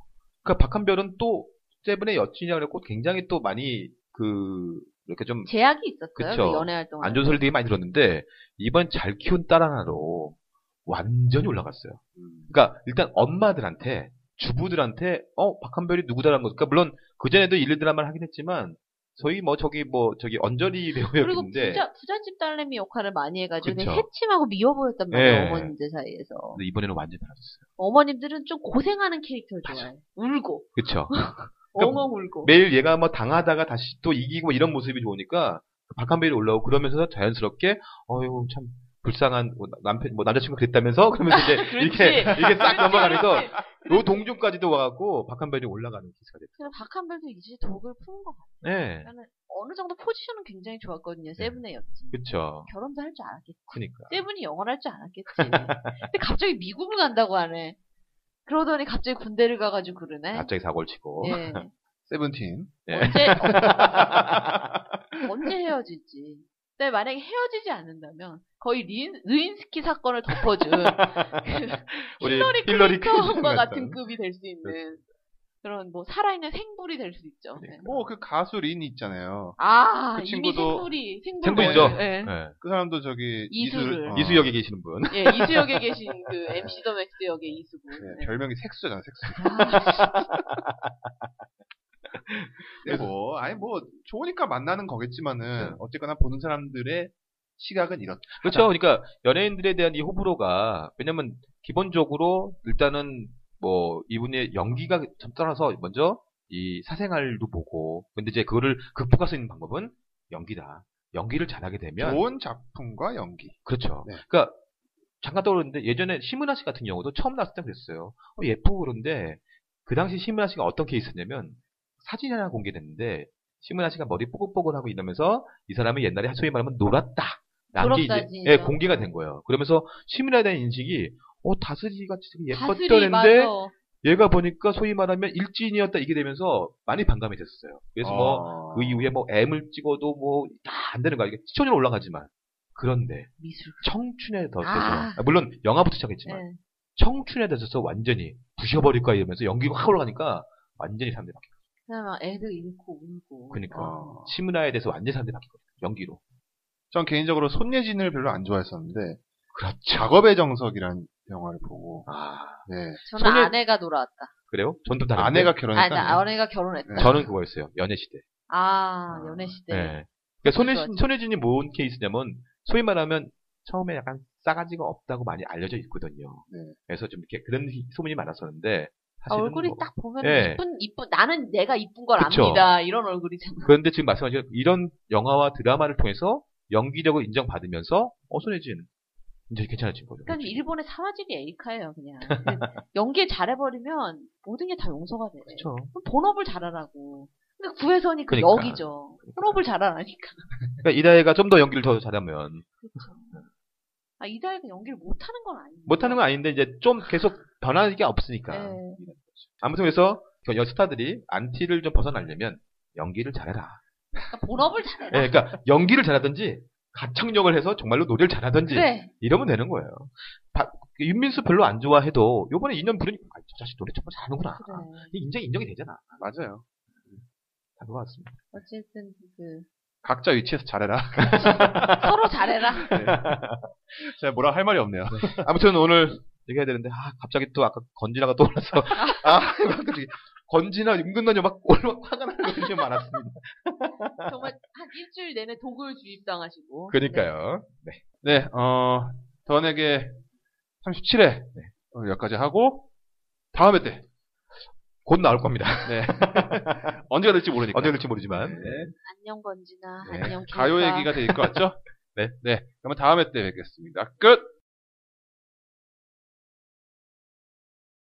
그 박한별은 또 세븐의 여친이라 그랬고 굉장히 또 많이 그 이렇게 좀안 제약이 있었어요. 그쵸. 그 연애 활동. 좋은 소리 되게 많이 들었는데 이번 잘 키운 딸 하나로 완전히 올라갔어요. 그러니까 일단 엄마들한테 주부들한테 어 박한별이 누구다라는 거. 그러니까 물론 그 전에도 일일 드라마를 하긴 했지만 저희 뭐 저기 뭐 저기 언저리 그리고 배우였는데 부자 부잣집 딸내미 역할을 많이 해가지고 그쵸. 해침하고 미워 보였단 말이에요 네. 어머님들 사이에서. 근데 이번에는 완전히 달라졌어요. 어머님들은 좀 고생하는 캐릭터를 좋아해. 울고 그렇죠. 엉엉 울고. 매일 얘가 뭐 당하다가 다시 또 이기고 뭐 이런 모습이 좋으니까 박한별이 올라오고 그러면서 자연스럽게 어유 참 불쌍한 뭐 남편 뭐 남자친구 그랬다면서 그러면서 이제 이렇게 이렇게 싹 넘어가면서 요 동중까지도 와갖고 박한별이 올라가는 기사가 됐어요. 박한별도 이제 독을 푸는 것 같아요. 네, 나는 어느 정도 포지션은 굉장히 좋았거든요. 세븐의 여친. 그렇죠. 결혼도 할 줄 알았겠지. 그니까. 세븐이 영어를 할 줄 알았겠지. 근데 갑자기 미국을 간다고 하네. 그러더니 갑자기 군대를 가가지고 그러네. 갑자기 사고를 치고. 예. 세븐틴. 예. 언제 언제 헤어질지. 근데 만약에 헤어지지 않는다면 거의 린, 르윈스키 사건을 덮어준 그 힐러리 힐러리 클린턴과 클린턴 같은 급이 될 수 있는 그런 뭐 살아있는 생불이 될 수 있죠. 네. 뭐그 가수 린 있잖아요. 아 그 친구도 생불이 생불 생불이죠. 예. 네. 그 사람도 저기 이수를. 이수, 어, 이수 역에 계시는 분. 예, 이수역에 계신 그 MC 더 맥스 역의 이수분. 네, 네. 별명이 색수잖아, 색수. 아, 네, 뭐, 아니 뭐 좋으니까 만나는 거겠지만은 네. 어쨌거나 보는 사람들의 시각은 이렇다. 그렇죠. 그러니까 연예인들에 대한 이 호불호가 왜냐면 기본적으로 일단은 뭐 이분의 연기가 참 따라서 먼저 이 사생활도 보고 근데 이제 그거를 극복할 수 있는 방법은 연기다. 연기를 잘하게 되면 좋은 작품과 연기. 그렇죠. 네. 그러니까 잠깐 떠오르는데 예전에 심은하 씨 같은 경우도 처음 나왔을 때 그랬어요. 어, 예쁘고 그런데 그 당시 심은하 씨가 어떤 케이스냐면 사진이 하나 공개됐는데 심은하 씨가 머리 뽀글뽀글하고 이러면서 이 사람이 옛날에 소위 말하면 놀았다. 라는 게. 예, 공개가 된 거예요. 그러면서 시민에 대한 인식이 어 다스리가 되게 다스리 예뻤던 맞아. 애인데 얘가 보니까 소위 말하면 일진이었다 이게 되면서 많이 반감이 됐었어요. 그래서 뭐 아. 그 이후에 뭐 M을 찍어도 뭐 다 안 되는 거야. 이게 시청률 올라가지만 그런데 미술. 청춘에 더 아. 아, 물론 영화부터 시작했지만 네. 청춘에 대해서 완전히 부셔버릴 거야 이러면서 연기가 확 올라가니까 완전히 사람들이 바뀌고 그냥 막 애들 잃고 울고. 그러니까 어. 시문화에 대해서 완전히 사람들이 바뀌거든요. 연기로. 전 개인적으로 손예진을 별로 안 좋아했었는데 그렇죠. 작업의 정석이라는 영화를 보고 아 네. 저는 손에- 아내가 돌아왔다. 그래요? 전도 다른데. 아내가 결혼했다. 나 아내가 결혼했다. 네. 저는 그거였어요. 연애 시대. 아, 연애 시대. 네. 그러니까 손예진. 손예진이 뭔 케이스냐면 소위 말하면 처음에 약간 싸가지가 없다고 많이 알려져 있거든요. 네. 그래서 좀 이렇게 그런 히- 소문이 많았었는데 아, 얼굴이 뭐- 딱 보면 예. 이쁜, 이쁜, 나는 내가 이쁜 걸 그쵸. 압니다. 이런 얼굴이잖아. 그런데 지금 말씀하신 이런 영화와 드라마를 통해서 연기력을 인정받으면서 어 손예진 이제 괜찮아진 거죠. 그러니까 일본의 사와지리 에이카예요, 그냥. 그 연기 잘해버리면 모든 게 다 용서가 돼. 그렇죠. 그럼 본업을 잘하라고. 근데 구혜선이 그 그러니까. 역이죠. 본업을 잘하라니까. 그러니까 이다혜가 좀 더 연기를 더 잘하면 그렇죠. 아, 이다혜가 연기를 못하는 건 아니에요. 못하는 건 아닌데 이제 좀 계속 변하는 게 없으니까. 네. 아무튼 그래서 그 여스타들이 안티를 좀 벗어나려면 연기를 잘해라. 그러니까 본업을 잘해라. 예, 그러니까 연기를 잘하든지 가창력을 해서 정말로 노래를 잘하든지 그래. 이러면 되는 거예요. 바- 윤민수 별로 안 좋아해도 요번에 2년 부르니까 아, 저 자식 노래 정말 잘하는구나. 그래. 이게 인정이 인정이 되잖아. 맞아요. 다 그거 같습니다. 어쨌든 그 각자 위치에서 잘해라. 서로 잘해라. 제가 뭐라 할 말이 없네요. 아무튼 오늘 얘기해야 되는데 아 갑자기 또 아까 건진아가 떠올라서 아 갑자기 건진아 윤근단이 막 얼마나 화가 나는 것들이 좀 많았습니다. 정말 한 일주일 내내 독을 주입당하시고. 그러니까요. 네, 어, 더넥의 37회 오늘 여기까지 하고 다음에 때 곧 나올 겁니다. 네. 언제가 될지 모르니까. 언제 될지 모르지만 네. 안녕 건진아. 네. 안녕 가요. 얘기가 될 것 같죠? 네. 네. 그러면 다음에 때 뵙겠습니다. 끝!